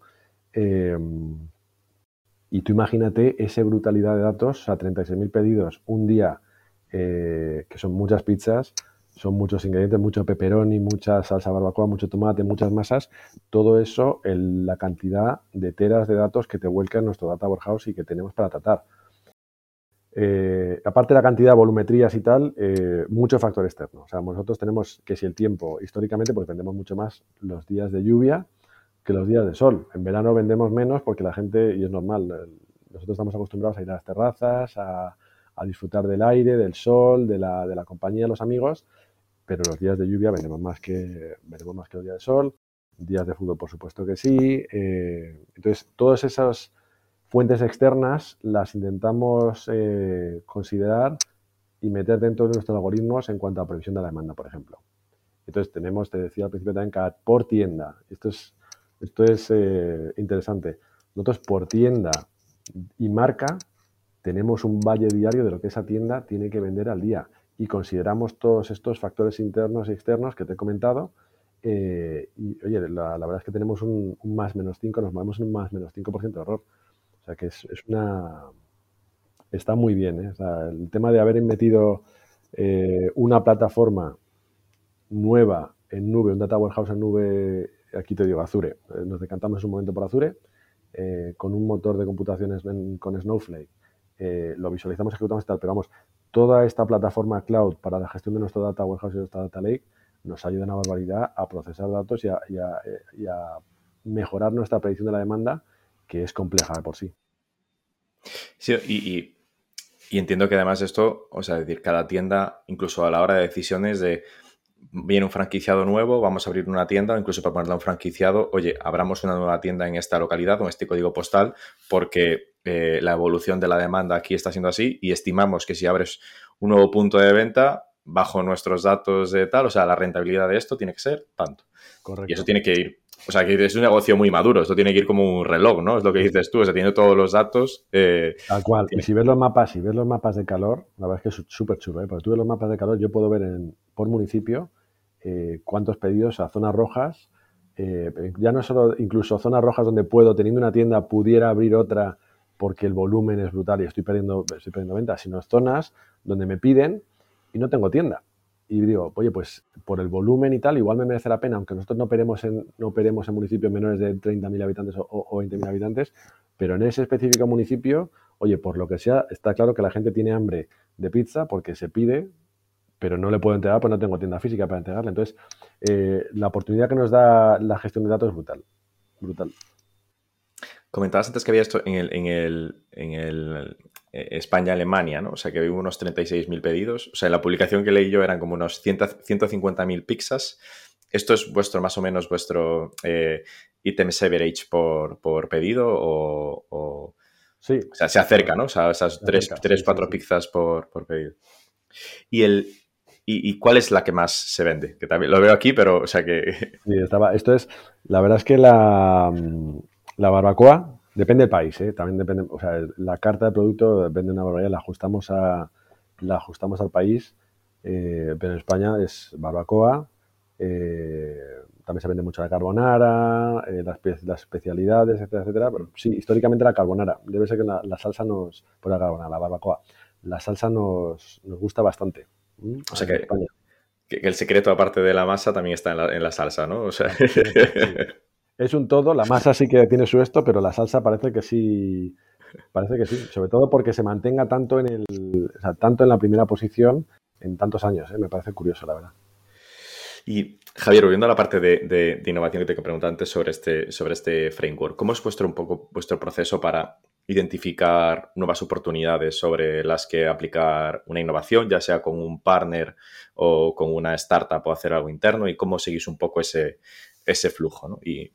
Y tú imagínate esa brutalidad de datos, a 36.000 pedidos un día, eh, que son muchas pizzas, son muchos ingredientes, mucho pepperoni, mucha salsa barbacoa, mucho tomate, muchas masas, todo eso, la cantidad de teras de datos que te vuelca en nuestro data warehouse y que tenemos para tratar. Eh, aparte de la cantidad, volumetrías y tal, eh, mucho factor externo. O sea, nosotros tenemos que si el tiempo, históricamente, pues vendemos mucho más los días de lluvia, que los días de sol. En verano vendemos menos porque la gente, y es normal, nosotros estamos acostumbrados a ir a las terrazas, a, disfrutar del aire, del sol, de la, de la, compañía de los amigos, pero los días de lluvia vendemos más que, vendemos más que los días de sol, días de fútbol por supuesto que sí. Eh, entonces, todas esas fuentes externas las intentamos eh, considerar y meter dentro de nuestros algoritmos en cuanto a previsión de la demanda, por ejemplo. Entonces tenemos, te decía al principio también, cada por tienda. Esto es esto es eh, interesante. Nosotros por tienda y marca tenemos un valle diario de lo que esa tienda tiene que vender al día y consideramos todos estos factores internos y externos que te he comentado. Eh, y oye, la, verdad es que tenemos un, más menos 5, nos movemos en un más menos 5% de error. O sea que es, una. Está muy bien. ¿eh? el tema de haber metido una plataforma nueva en nube, un data warehouse en nube aquí te digo, Azure. Eh, nos decantamos un momento por Azure, eh, con un motor de computaciones con Snowflake. Eh, lo visualizamos, ejecutamos y tal, pero vamos, toda esta plataforma cloud para la gestión de nuestro data warehouse y nuestra data lake nos ayuda una barbaridad a procesar datos y a, mejorar nuestra predicción de la demanda, que es compleja de por sí. Sí, y, y entiendo que además esto, o sea, decir, cada tienda, incluso a la hora de decisiones de viene un franquiciado nuevo, vamos a abrir una tienda, o incluso para ponerle a un franquiciado, oye, abramos una nueva tienda en esta localidad con este código postal, porque eh, la evolución de la demanda aquí está siendo así y estimamos que si abres un nuevo punto de venta, bajo nuestros datos de tal, o sea, la rentabilidad de esto tiene que ser tanto. Correcto. Y eso tiene que ir, o sea, que es un negocio muy maduro, esto tiene que ir como un reloj, ¿no? Es lo que dices tú, o sea, tiene todos los datos. Eh, Tal cual. Y si ves los mapas, si ves los mapas de calor, la verdad es que es súper chulo, ¿eh? Porque tú ves los mapas de calor, yo puedo ver en, por municipio eh, cuántos pedidos a zonas rojas. Eh, ya no solo, incluso zonas rojas donde puedo, teniendo una tienda, pudiera abrir otra porque el volumen es brutal y estoy perdiendo, estoy perdiendo ventas, sino zonas donde me piden y no tengo tienda. Y digo, oye, pues por el volumen y tal, igual me merece la pena, aunque nosotros no operemos en, no operemos en municipios menores de 30.000 habitantes o, o 20.000 habitantes, pero en ese específico municipio, oye, por lo que sea, está claro que la gente tiene hambre de pizza porque se pide, pero no le puedo entregar porque no tengo tienda física para entregarle. Entonces, eh, la oportunidad que nos da la gestión de datos es brutal. Brutal. Comentabas antes que había esto en el, en el, en el España-Alemania, ¿no? O sea, que había unos 36.000 pedidos. O sea, en la publicación que leí yo eran como unos 150.000 pizzas. ¿Esto es vuestro, más o menos, vuestro eh, items average por, por pedido o, Sí. O sea, se acerca, ¿no? O sea, esas 3, 4 pizzas por, por pedido. Y el, ¿Y, cuál es la que más se vende? Que también lo veo aquí, pero, o sea que... Sí, estaba, esto es, la verdad es que la, la barbacoa depende del país, ¿eh? También depende, o sea, la carta de producto depende de una barbaridad, la ajustamos, a, la ajustamos al país, eh, pero en España es barbacoa, eh, también se vende mucho la carbonara, las, las, especialidades, etcétera, etcétera, pero sí, históricamente la carbonara, debe ser que la, la salsa nos, por la carbonara, la barbacoa, la salsa nos, nos gusta bastante. O sea que, el secreto, aparte de la masa, también está en la, salsa, ¿no? O sea... Es un todo, la masa sí que tiene su esto, pero la salsa parece que sí, Parece que sí, sobre todo porque se mantenga tanto en el, tanto en la primera posición en tantos años, ¿eh? me parece curioso, la verdad. Y Javier, volviendo a la parte de, innovación que te pregunté antes sobre este, sobre este framework, ¿cómo es vuestro, un poco vuestro proceso para identificar nuevas oportunidades sobre las que aplicar una innovación, ya sea con un partner o con una startup o hacer algo interno? ¿Y cómo seguís un poco ese, ese flujo? Y...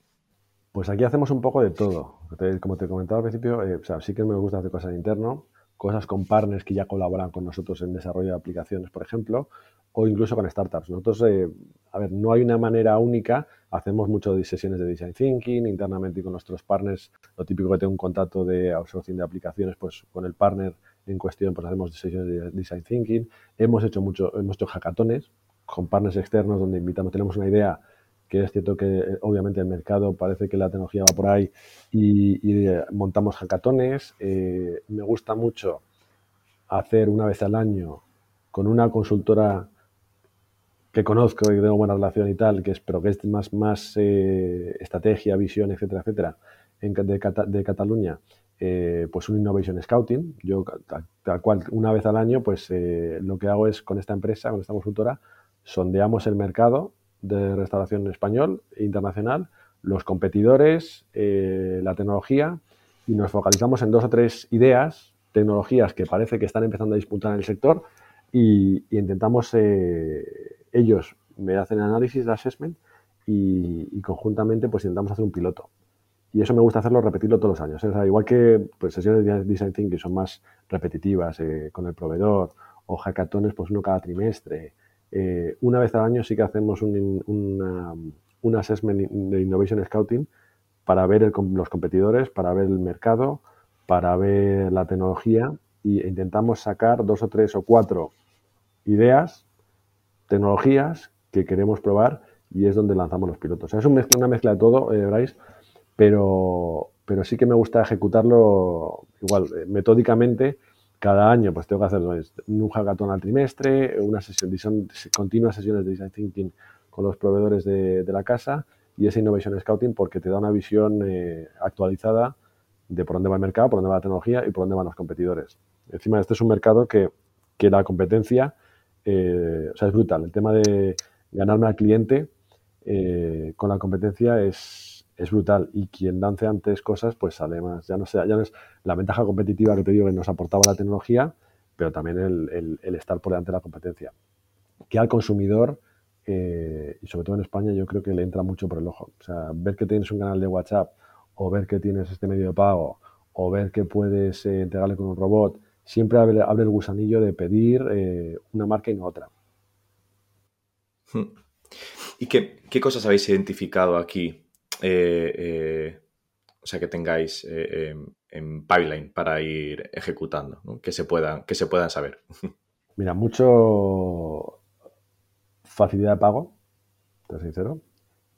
Pues aquí hacemos un poco de todo. Como te comentaba al principio, eh, sí que me gusta hacer cosas interno, cosas con partners que ya colaboran con nosotros en desarrollo de aplicaciones, por ejemplo, o incluso con startups. Nosotros, eh, a ver, no hay una manera única, hacemos mucho de sesiones de design thinking internamente y con nuestros partners, lo típico que tengo un contacto de outsourcing de aplicaciones, pues con el partner en cuestión, pues hacemos sesiones de design thinking. Hemos hecho mucho, hemos hecho hackatones con partners externos donde invitamos, tenemos una idea que es cierto que eh, obviamente el mercado parece que la tecnología va por ahí y, eh, montamos hackatones. Eh, me gusta mucho hacer una vez al año con una consultora que conozco y que tengo buena relación y tal, que es, pero que es más, más estrategia, visión, etcétera, etcétera, en, de, Cataluña, pues un Innovation Scouting. Yo, tal, cual, una vez al año, pues lo que hago es con esta empresa, con esta consultora, sondeamos el mercado de restauración español e internacional, los competidores, eh, la tecnología y nos focalizamos en dos o tres ideas, tecnologías que parece que están empezando a disputar en el sector y, intentamos, eh, ellos me hacen el análisis de assessment y, conjuntamente pues intentamos hacer un piloto. Y eso me gusta hacerlo, repetirlo todos los años. ¿eh? igual que pues, sesiones de design thinking son más repetitivas con el proveedor o hackatones, pues uno cada trimestre eh, una vez al año sí que hacemos un, un assessment de Innovation Scouting para ver los competidores, para ver el mercado, para ver la tecnología e intentamos sacar dos o tres o cuatro ideas, tecnologías que queremos probar y es donde lanzamos los pilotos. es una mezcla de todo, eh, pero, pero sí que me gusta ejecutarlo igual, eh, metódicamente cada año pues tengo que hacer un hackathon al trimestre, una sesión, son continuas sesiones de design thinking con los proveedores de, la casa y ese innovation scouting porque te da una visión eh, actualizada de por dónde va el mercado, por dónde va la tecnología y por dónde van los competidores. Encima, este es un mercado que, que la competencia, eh, o sea, es brutal. El tema de ganarme al cliente eh, con la competencia es, es brutal. Y quien lance antes cosas, pues sale más. Ya no, sea, ya no es la ventaja competitiva que te digo que nos aportaba la tecnología, pero también el, estar por delante de la competencia. Que al consumidor, eh, y sobre todo en España, yo creo que le entra mucho por el ojo. O sea, ver que tienes un canal de WhatsApp, o ver que tienes este medio de pago, o ver que puedes eh, entregarle con un robot, siempre abre, el gusanillo de pedir eh, una marca y no otra. Hmm. ¿Y qué, qué cosas habéis identificado aquí eh, eh, o sea, que tengáis eh, en pipeline para ir ejecutando, que, se puedan, que se puedan saber. Mira, mucho facilidad de pago, te sincero,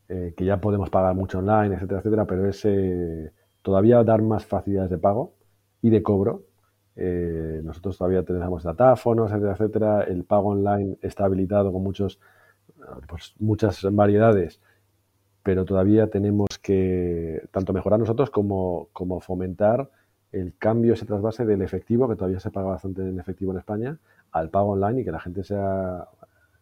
que ya podemos pagar mucho online, etcétera, etcétera, pero es todavía dar más facilidades de pago y de cobro. nosotros todavía tenemos datáfonos, etcétera, etcétera. El pago online está habilitado con muchos, pues, muchas variedades pero todavía tenemos que tanto mejorar nosotros como, como fomentar el cambio, ese trasvase del efectivo, que todavía se paga bastante en efectivo en España, al pago online y que la gente sea,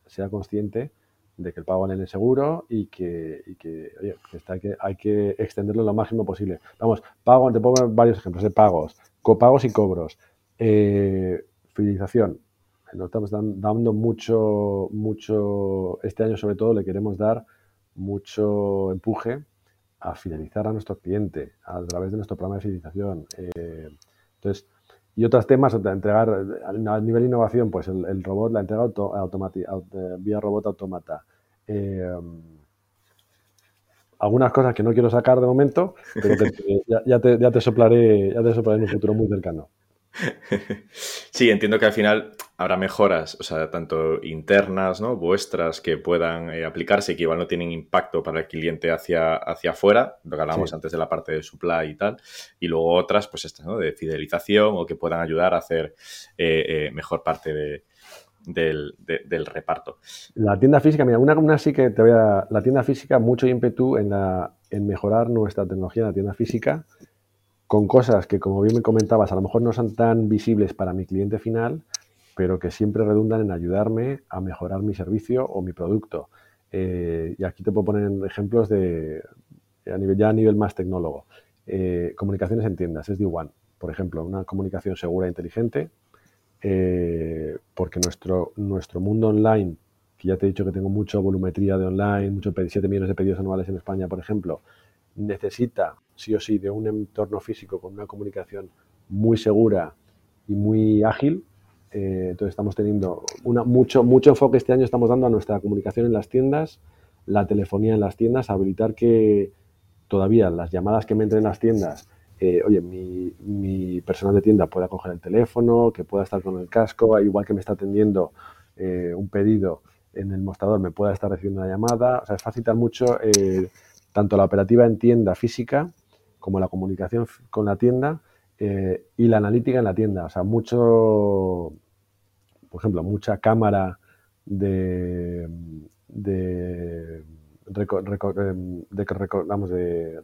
sea consciente de que el pago online es seguro y que, y que, oye, que, está, que hay que extenderlo lo máximo posible. Vamos, pago, te pongo varios ejemplos de pagos, copagos y cobros, eh, fidelización. Nos estamos dando mucho, mucho, este año sobre todo le queremos dar mucho empuje a fidelizar a nuestro cliente a través de nuestro programa de fidelización. Eh, entonces, y otros temas, entregar a nivel de innovación, pues el, robot, la entrega auto, eh, vía robot automata. Eh, algunas cosas que no quiero sacar de momento, pero ya, te, ya, te, soplaré, ya te soplaré en un futuro muy cercano. Sí, entiendo que al final habrá mejoras, o sea, tanto internas, ¿no? Vuestras que puedan eh, aplicarse y que igual no tienen impacto para el cliente hacia, hacia afuera, lo que hablábamos antes de la parte de supply y tal, y luego otras, pues estas, ¿no? De fidelización o que puedan ayudar a hacer eh, eh, mejor parte de, del, del, reparto. La tienda física, mira, una, una sí que te voy a... La tienda física, mucho ímpetu en, la, en mejorar nuestra tecnología en la tienda física con cosas que, como bien me comentabas, a lo mejor no son tan visibles para mi cliente final, pero que siempre redundan en ayudarme a mejorar mi servicio o mi producto. Eh, y aquí te puedo poner ejemplos de, a nivel, ya a nivel más tecnólogo. Eh, comunicaciones en tiendas, es de One. Por ejemplo, una comunicación segura e inteligente, eh, porque nuestro, nuestro mundo online, que ya te he dicho que tengo mucha volumetría de online, muchos 7 millones de pedidos anuales en España, por ejemplo, necesita sí o sí de un entorno físico con una comunicación muy segura y muy ágil. Eh, entonces estamos teniendo una, mucho, mucho enfoque este año, estamos dando a nuestra comunicación en las tiendas, la telefonía en las tiendas, habilitar que todavía las llamadas que me entren en las tiendas, eh, oye, mi, personal de tienda pueda coger el teléfono, que pueda estar con el casco, igual que me está atendiendo eh, un pedido en el mostrador, me pueda estar recibiendo una llamada. O sea, es facilitar mucho tanto la operativa en tienda física como la comunicación con la tienda eh, y la analítica en la tienda. O sea, mucho, por ejemplo, mucha cámara de, de, de,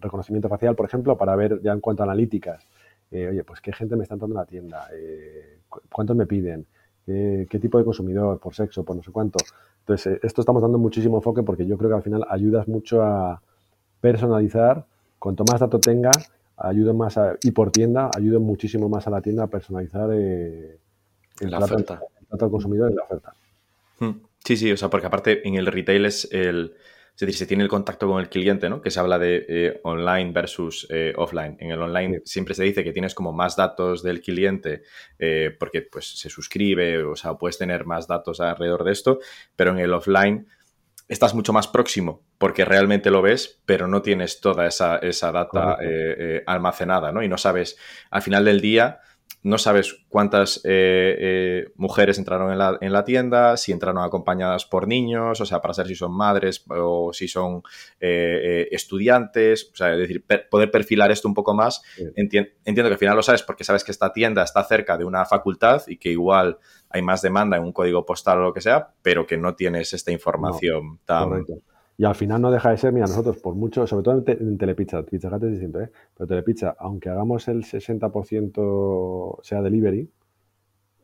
reconocimiento facial, por ejemplo, para ver ya en cuanto a analíticas. Eh, oye, pues qué gente me está entrando en la tienda, eh, cuántos me piden, qué tipo de consumidor, por sexo, por no sé cuánto. Entonces, esto estamos dando muchísimo enfoque porque yo creo que al final ayudas mucho a, personalizar, cuanto más datos tenga, ayuda más y por tienda, ayuda muchísimo más a la tienda a personalizar eh, el, la oferta. al consumidor y la oferta. Hmm. Sí, sí, o sea, porque aparte en el retail es el, es decir, se tiene el contacto con el cliente, ¿no? Que se habla de eh, online versus eh, offline. En el online siempre se dice que tienes como más datos del cliente porque pues se suscribe, o sea, puedes tener más datos alrededor de esto, pero en el offline estás mucho más próximo porque realmente lo ves, pero no tienes toda esa, esa data eh, eh, almacenada, ¿no? Y no sabes, al final del día, no sabes cuántas eh, mujeres entraron en la, en la, tienda, si entraron acompañadas por niños, o sea, para saber si son madres o si son estudiantes, o sea, es decir, poder perfilar esto un poco más. entiendo que al final lo sabes porque sabes que esta tienda está cerca de una facultad y que igual hay más demanda en un código postal o lo que sea, pero que no tienes esta información tan... Y al final no deja de ser, mira, nosotros por mucho, sobre todo en, Telepizza, Pizza Hut es distinto, ¿eh? pero Telepizza, aunque hagamos el 60% sea delivery,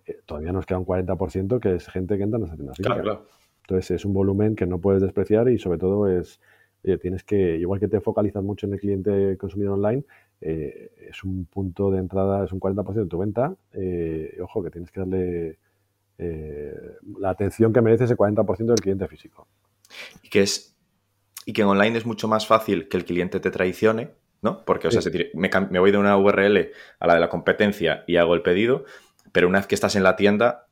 eh, todavía nos queda un 40% que es gente que entra en nuestra tienda Claro, claro. Entonces es un volumen que no puedes despreciar y sobre todo es, tienes que, igual que te focalizas mucho en el cliente consumidor online, eh, es un punto de entrada, es un 40% de tu venta, eh, ojo que tienes que darle la atención que merece ese 40% del cliente físico. Y que es y que en online es mucho más fácil que el cliente te traicione, ¿no? Porque, o sea, me, voy de una URL a la de la competencia y hago el pedido, pero una vez que estás en la tienda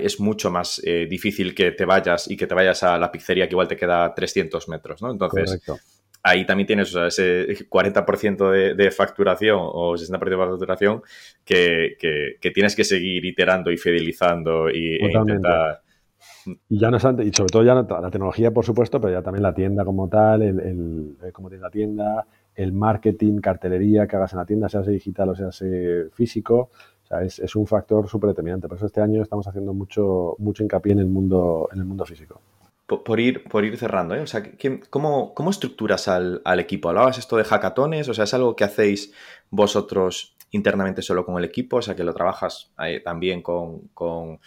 es mucho más eh, difícil que te vayas y que te vayas a la pizzería que igual te queda 300 metros, ¿no? Entonces, ahí también tienes ese 40% de, facturación o 60% de facturación que, tienes que seguir iterando y fidelizando y, e intentar y ya no y sobre todo ya la tecnología, por supuesto, pero ya también la tienda como tal, el, el cómo tiene la tienda, el marketing, cartelería que hagas en la tienda, sea digital o sea físico. O sea, es, es un factor súper determinante. Por eso este año estamos haciendo mucho, mucho hincapié en el mundo, en el mundo físico. Por, ir, por ir cerrando, ¿eh? o sea, ¿cómo, ¿cómo, estructuras al, al, equipo? ¿Hablabas esto de hackatones? O sea, ¿es algo que hacéis vosotros internamente solo con el equipo? O sea, que lo trabajas eh, también con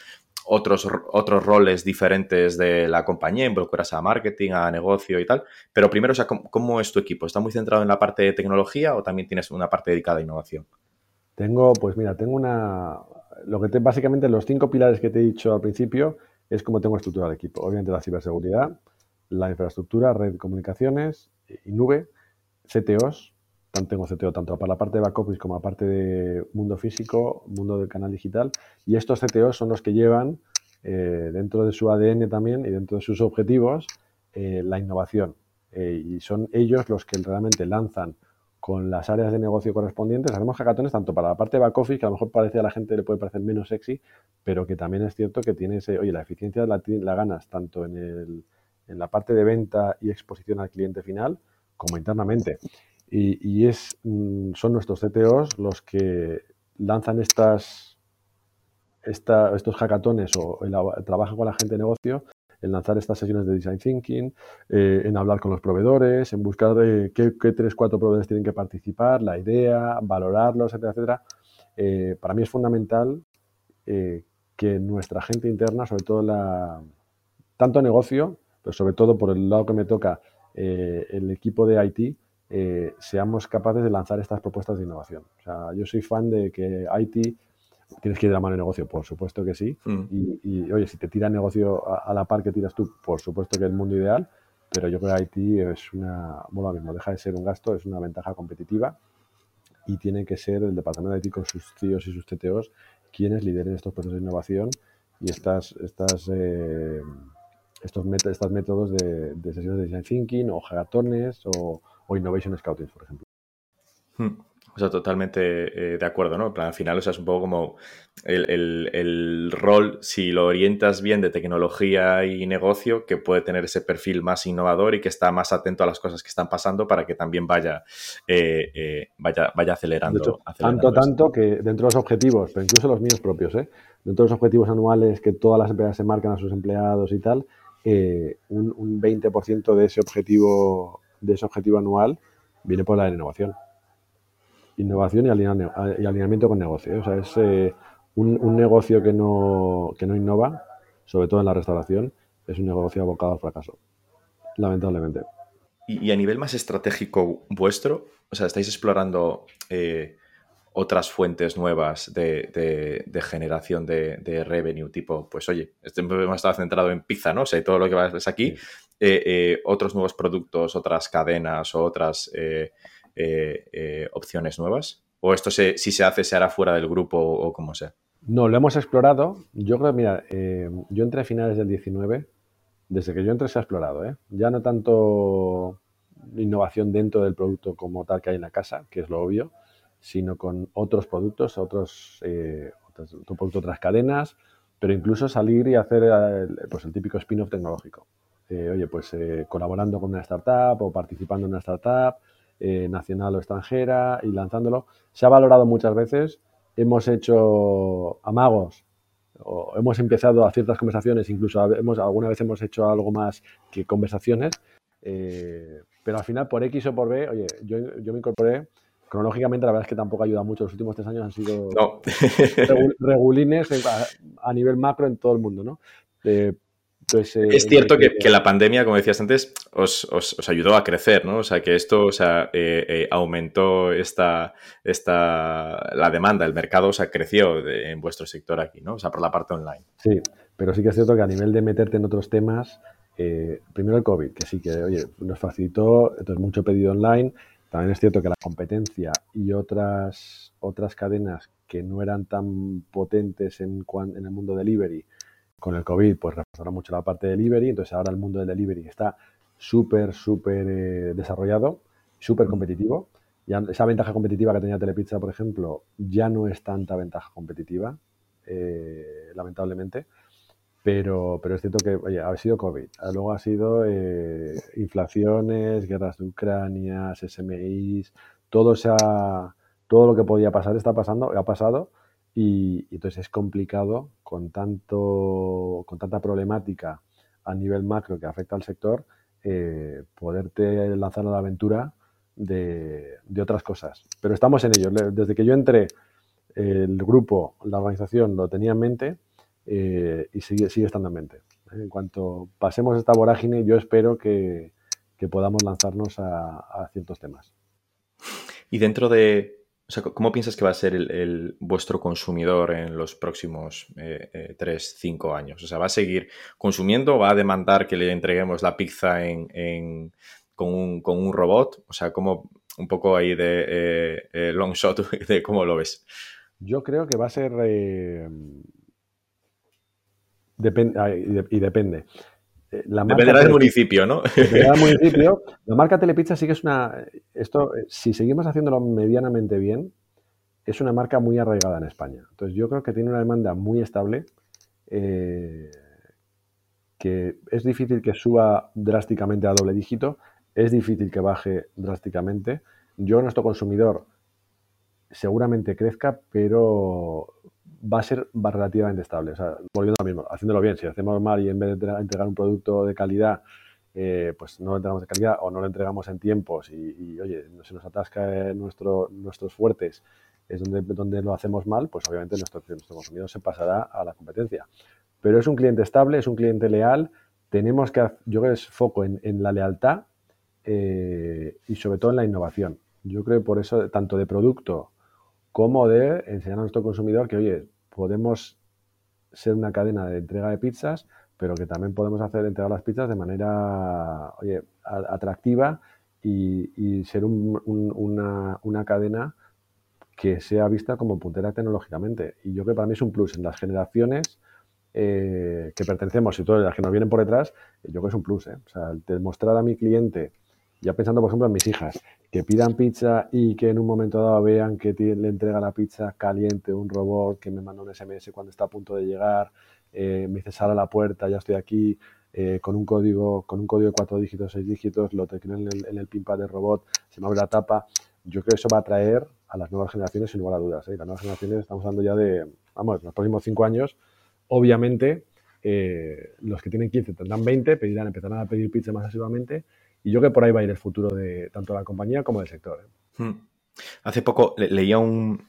otros, otros roles diferentes de la compañía, involucras a marketing, a negocio y tal. Pero primero, o sea, ¿cómo, es tu equipo? ¿Está muy centrado en la parte de tecnología o también tienes una parte dedicada a innovación? Tengo, pues mira, tengo una. Lo que te, básicamente los cinco pilares que te he dicho al principio es cómo tengo estructurado el equipo. Obviamente la ciberseguridad, la infraestructura, red de comunicaciones y nube, CTOs, tanto CTO tanto para la parte de back office como la parte de mundo físico, mundo del canal digital. Y estos CTOs son los que llevan eh, dentro de su ADN también y dentro de sus objetivos eh, la innovación. Eh, y son ellos los que realmente lanzan con las áreas de negocio correspondientes. Hacemos hackatones tanto para la parte de back office, que a lo mejor parece a la gente le puede parecer menos sexy, pero que también es cierto que tiene ese, oye, la eficiencia la, la ganas tanto en, el, en la parte de venta y exposición al cliente final como internamente. Y, es, mm, son nuestros CTOs los que lanzan estas, estos hackatones o trabajan con la gente de negocio en lanzar estas sesiones de design thinking, eh, en hablar con los proveedores, en buscar eh, qué, qué, tres, cuatro proveedores tienen que participar, la idea, valorarlos, etcétera, etcétera. Eh, para mí es fundamental que nuestra gente interna, sobre todo la, tanto negocio, pero sobre todo por el lado que me toca, el equipo de IT, seamos capaces de lanzar estas propuestas de innovación. O sea, yo soy fan de que IT tienes que ir de la mano de negocio, por supuesto que sí. Mm. Y, oye, si te tira negocio a, la par que tiras tú, por supuesto que es el mundo ideal, pero yo creo que Haití es una, bueno, mismo, deja de ser un gasto, es una ventaja competitiva y tiene que ser el departamento de Haití con sus CIOs y sus TTOs quienes lideren estos procesos de innovación y estas, estas, eh, estos estos métodos de, sesiones de design thinking o hackatones o, innovation scouting, por ejemplo. Hmm. O sea, totalmente eh, de acuerdo, ¿no? al final, o sea, es un poco como el, rol, si lo orientas bien de tecnología y negocio, que puede tener ese perfil más innovador y que está más atento a las cosas que están pasando para que también vaya, eh, eh, vaya, vaya acelerando, Tanto, tanto que dentro de los objetivos, pero incluso los míos propios, ¿eh? dentro de los objetivos anuales que todas las empresas se marcan a sus empleados y tal, un, un 20% de ese objetivo, de ese objetivo anual viene por la innovación innovación y, alineamiento con negocio. ¿eh? O sea, es eh, un, negocio que no, que no innova, sobre todo en la restauración, es un negocio abocado al fracaso, lamentablemente. Y, a nivel más estratégico vuestro, o sea, estáis explorando eh, otras fuentes nuevas de, generación de, revenue, tipo, pues oye, este hemos estado centrado en pizza, ¿no? O sea, todo lo que ves aquí, otros nuevos productos, otras cadenas o otras eh, eh, opciones nuevas? ¿O esto si se hace se hará fuera del grupo o, como sea? No, lo hemos explorado. Yo creo, mira, eh, yo entré a finales del 19, desde que yo entré se ha explorado, Ya no tanto innovación dentro del producto como tal que hay en la casa, que es lo obvio, sino con otros productos, otros, otros, otras cadenas, pero incluso salir y hacer pues el típico spin-off tecnológico. Oye, pues colaborando con una startup o participando en una startup, eh, nacional o extranjera y lanzándolo. Se ha valorado muchas veces, hemos hecho amagos o hemos empezado a ciertas conversaciones, incluso hemos, alguna vez hemos hecho algo más que conversaciones, eh, pero al final por X o por B, oye, yo, yo, me incorporé, cronológicamente la verdad es que tampoco ayuda mucho, los últimos tres años han sido regulines a, nivel macro en todo el mundo, ¿no? Eh, eh, es cierto que, la pandemia, como decías antes, os, ayudó a crecer, ¿no? O sea, que esto o sea, eh, eh, aumentó esta, esta, la demanda, el mercado o sea, creció en vuestro sector aquí, ¿no? O sea, por la parte online. Sí, pero sí que es cierto que a nivel de meterte en otros temas, primero el COVID, que sí que, oye, nos facilitó, entonces mucho pedido online. También es cierto que la competencia y otras, otras cadenas que no eran tan potentes en, en el mundo delivery, con el COVID, pues reforzaron mucho la parte de delivery, entonces ahora el mundo del delivery está súper, súper eh, desarrollado, súper competitivo. Ya esa ventaja competitiva que tenía Telepizza, por ejemplo, ya no es tanta ventaja competitiva, eh, lamentablemente. Pero, pero es cierto que, oye, ha sido COVID, luego ha sido eh, inflaciones, guerras de Ucrania, SMIs, todo, todo lo que podía pasar está pasando, ha pasado y, entonces es complicado con, tanto, con tanta problemática a nivel macro que afecta al sector, eh, poderte lanzar a la aventura de, otras cosas. Pero estamos en ello. Desde que yo entré, el grupo, la organización lo tenía en mente eh, y sigue, sigue estando en mente. En cuanto pasemos esta vorágine, yo espero que, podamos lanzarnos a ciertos temas. Y dentro de, o sea, ¿cómo piensas que va a ser el, vuestro consumidor en los próximos eh, eh, 3, 5 años? O sea, ¿va a seguir consumiendo va a demandar que le entreguemos la pizza en, con, un, robot? O sea, ¿cómo un poco ahí de eh, eh, long shot de cómo lo ves? Yo creo que va a ser... Depende, y, depende. La Dependerá del municipio, ¿no? Dependerá del municipio. La marca Telepizza sí que es una. Esto, si seguimos haciéndolo medianamente bien, es una marca muy arraigada en España. Entonces, yo creo que tiene una demanda muy estable. Eh, que es difícil que suba drásticamente a doble dígito, es difícil que baje drásticamente. Yo, nuestro consumidor, seguramente crezca, pero va a ser relativamente estable. O sea, volviendo a lo mismo, haciéndolo bien, si hacemos mal y en vez de entregar un producto de calidad, eh, pues no lo entregamos de calidad o no lo entregamos en tiempos y, oye, se nos atasca nuestro, nuestros fuertes, es donde, donde lo hacemos mal, pues obviamente nuestro, consumidor se pasará a la competencia. Pero es un cliente estable, es un cliente leal, tenemos que, yo creo que es foco en, en la lealtad eh, y sobre todo en la innovación. Yo creo que por eso, tanto de producto como de enseñar a nuestro consumidor que, oye, podemos ser una cadena de entrega de pizzas, pero que también podemos hacer entregar las pizzas de manera oye, atractiva y, ser una, una, cadena que sea vista como puntera tecnológicamente. Y yo creo que para mí es un plus en las generaciones eh, que pertenecemos y todas las que nos vienen por detrás, yo creo que es un plus. ¿eh? O sea, demostrar a mi cliente ya pensando, por ejemplo, en mis hijas, que pidan pizza y que en un momento dado vean que le entrega la pizza caliente un robot que me manda un SMS cuando está a punto de llegar, eh, me dice la puerta, ya estoy aquí, eh, con un código con un código de cuatro dígitos, seis dígitos, lo tecleo en el, en el pinpad del robot, se me abre la tapa. Yo creo que eso va a atraer a las nuevas generaciones sin lugar a dudas. ¿eh? Las nuevas generaciones estamos hablando ya de, vamos, los próximos cinco años, obviamente los que tienen 15 tendrán 20, pedirán, empezarán a pedir pizza más asiduamente y yo creo que por ahí va a ir el futuro de tanto la compañía como del sector. ¿eh? Hmm. Hace poco leía un,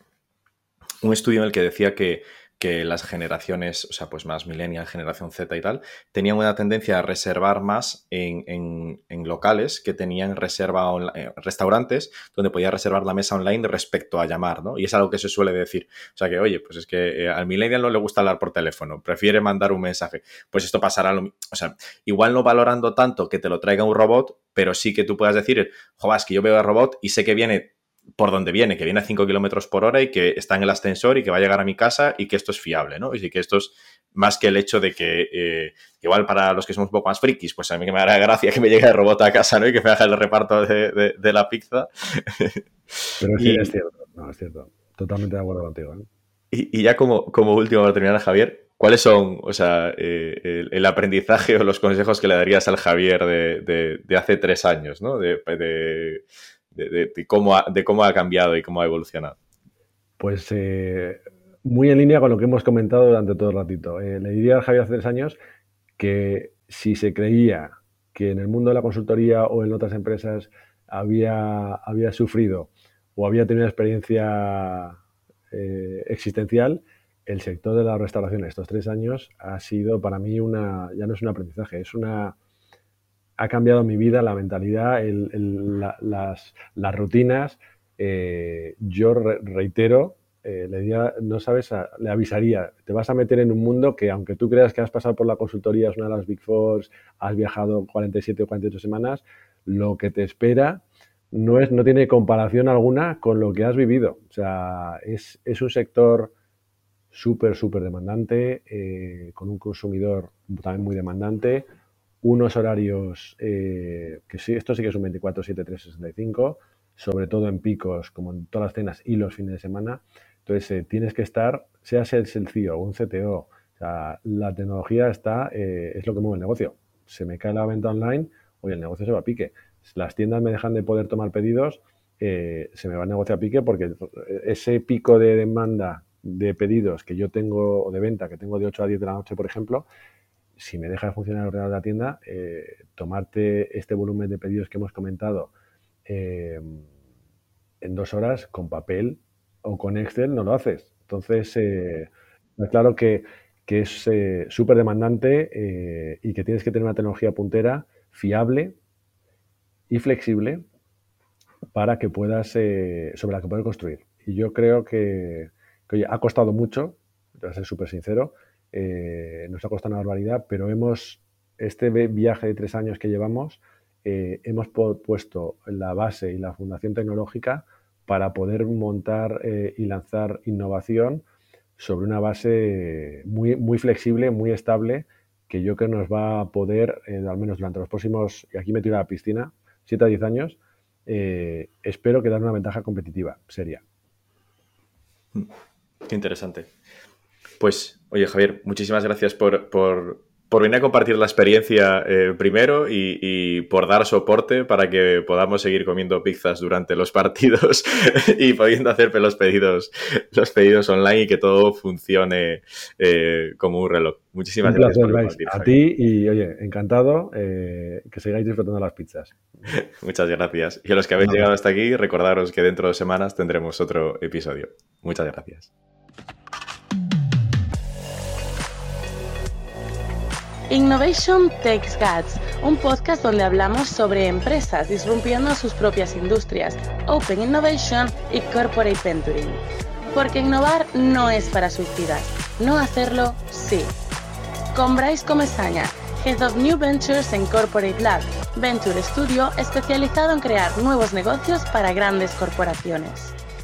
un estudio en el que decía que que las generaciones, o sea, pues más millennial, generación Z y tal, tenían una tendencia a reservar más en, locales que tenían reserva online, eh, restaurantes donde podía reservar la mesa online respecto a llamar, ¿no? Y es algo que se suele decir. O sea que, oye, pues es que eh, al millennial no le gusta hablar por teléfono, prefiere mandar un mensaje. Pues esto pasará, lo, o sea, igual no valorando tanto que te lo traiga un robot, pero sí que tú puedas decir, joder, es que yo veo al robot y sé que viene por donde viene, que viene a 5 kilómetros por hora y que está en el ascensor y que va a llegar a mi casa y que esto es fiable, ¿no? Y que esto es más que el hecho de que, eh, igual para los que somos un poco más frikis, pues a mí que me hará gracia que me llegue el robot a casa, ¿no? Y que me haga el reparto de, la pizza. Pero sí, es cierto, no, es cierto. Totalmente de acuerdo contigo. ¿eh? Y, ya como, como último para terminar, Javier, ¿cuáles son, o sea, eh, el, aprendizaje o los consejos que le darías al Javier de, de hace tres años, ¿no? de de, cómo ha, de cómo ha cambiado y cómo ha evolucionado. Pues eh, muy en línea con lo que hemos comentado durante todo el ratito. Eh, le diría a Javier hace tres años que si se creía que en el mundo de la consultoría o en otras empresas había, había sufrido o había tenido una experiencia eh, existencial, el sector de la restauración estos tres años ha sido para mí una, ya no es un aprendizaje, es una, ha cambiado mi vida, la mentalidad, las, rutinas. Eh, yo reitero, eh, le no sabes, le avisaría, te vas a meter en un mundo que aunque tú creas que has pasado por la consultoría, es una de las Big Four, has viajado 47 o 48 semanas, lo que te espera no, es, no tiene comparación alguna con lo que has vivido. O sea, es, un sector súper, súper demandante, eh, con un consumidor también muy demandante, unos horarios eh, que sí, esto sí que es un 24, 7, 3, 65, sobre todo en picos, como en todas las cenas y los fines de semana. Entonces, eh, tienes que estar, seas el CIO o un CTO, o sea, la tecnología está, eh, es lo que mueve el negocio. Se me cae la venta online, oye, el negocio se va a pique. Las tiendas me dejan de poder tomar pedidos, se me va el negocio a pique porque ese pico de demanda de pedidos que yo tengo, o de venta, que tengo de 8 a 10 de la noche, por ejemplo, si me deja de funcionar el ordenador de la tienda, eh, tomarte este volumen de pedidos que hemos comentado eh, en dos horas con papel o con Excel no lo haces. Entonces, eh, claro que, es súper demandante y que tienes que tener una tecnología puntera, fiable y flexible para que puedas, sobre la que poder construir. Y yo creo que, que ha costado mucho, a ser súper sincero, eh, nos ha costado una barbaridad, pero hemos, este viaje de tres años que llevamos, eh, hemos puesto la base y la fundación tecnológica para poder montar eh, y lanzar innovación sobre una base muy, flexible, muy estable, que yo creo nos va a poder, al menos durante los próximos, y aquí me tiro a la piscina, 7 a 10 años, espero que dar una ventaja competitiva, seria. Qué interesante. Pues, oye, Javier, muchísimas gracias por, por venir a compartir la experiencia eh, primero y, por dar soporte para que podamos seguir comiendo pizzas durante los partidos y pudiendo hacer los pedidos, los pedidos online y que todo funcione eh, como un reloj. Muchísimas gracias por compartir. A ti y, oye, encantado que sigáis disfrutando las pizzas. Muchas gracias. Y a los que habéis llegado hasta aquí, recordaros que dentro de semanas tendremos otro episodio. Muchas gracias. Innovation Takes Guts, un podcast donde hablamos sobre empresas disrumpiendo sus propias industrias, Open Innovation y Corporate Venturing. Porque innovar no es para suicidas, no hacerlo sí. Con Bryce Comesaña, Head of New Ventures en Corporate Lab, Venture Studio especializado en crear nuevos negocios para grandes corporaciones.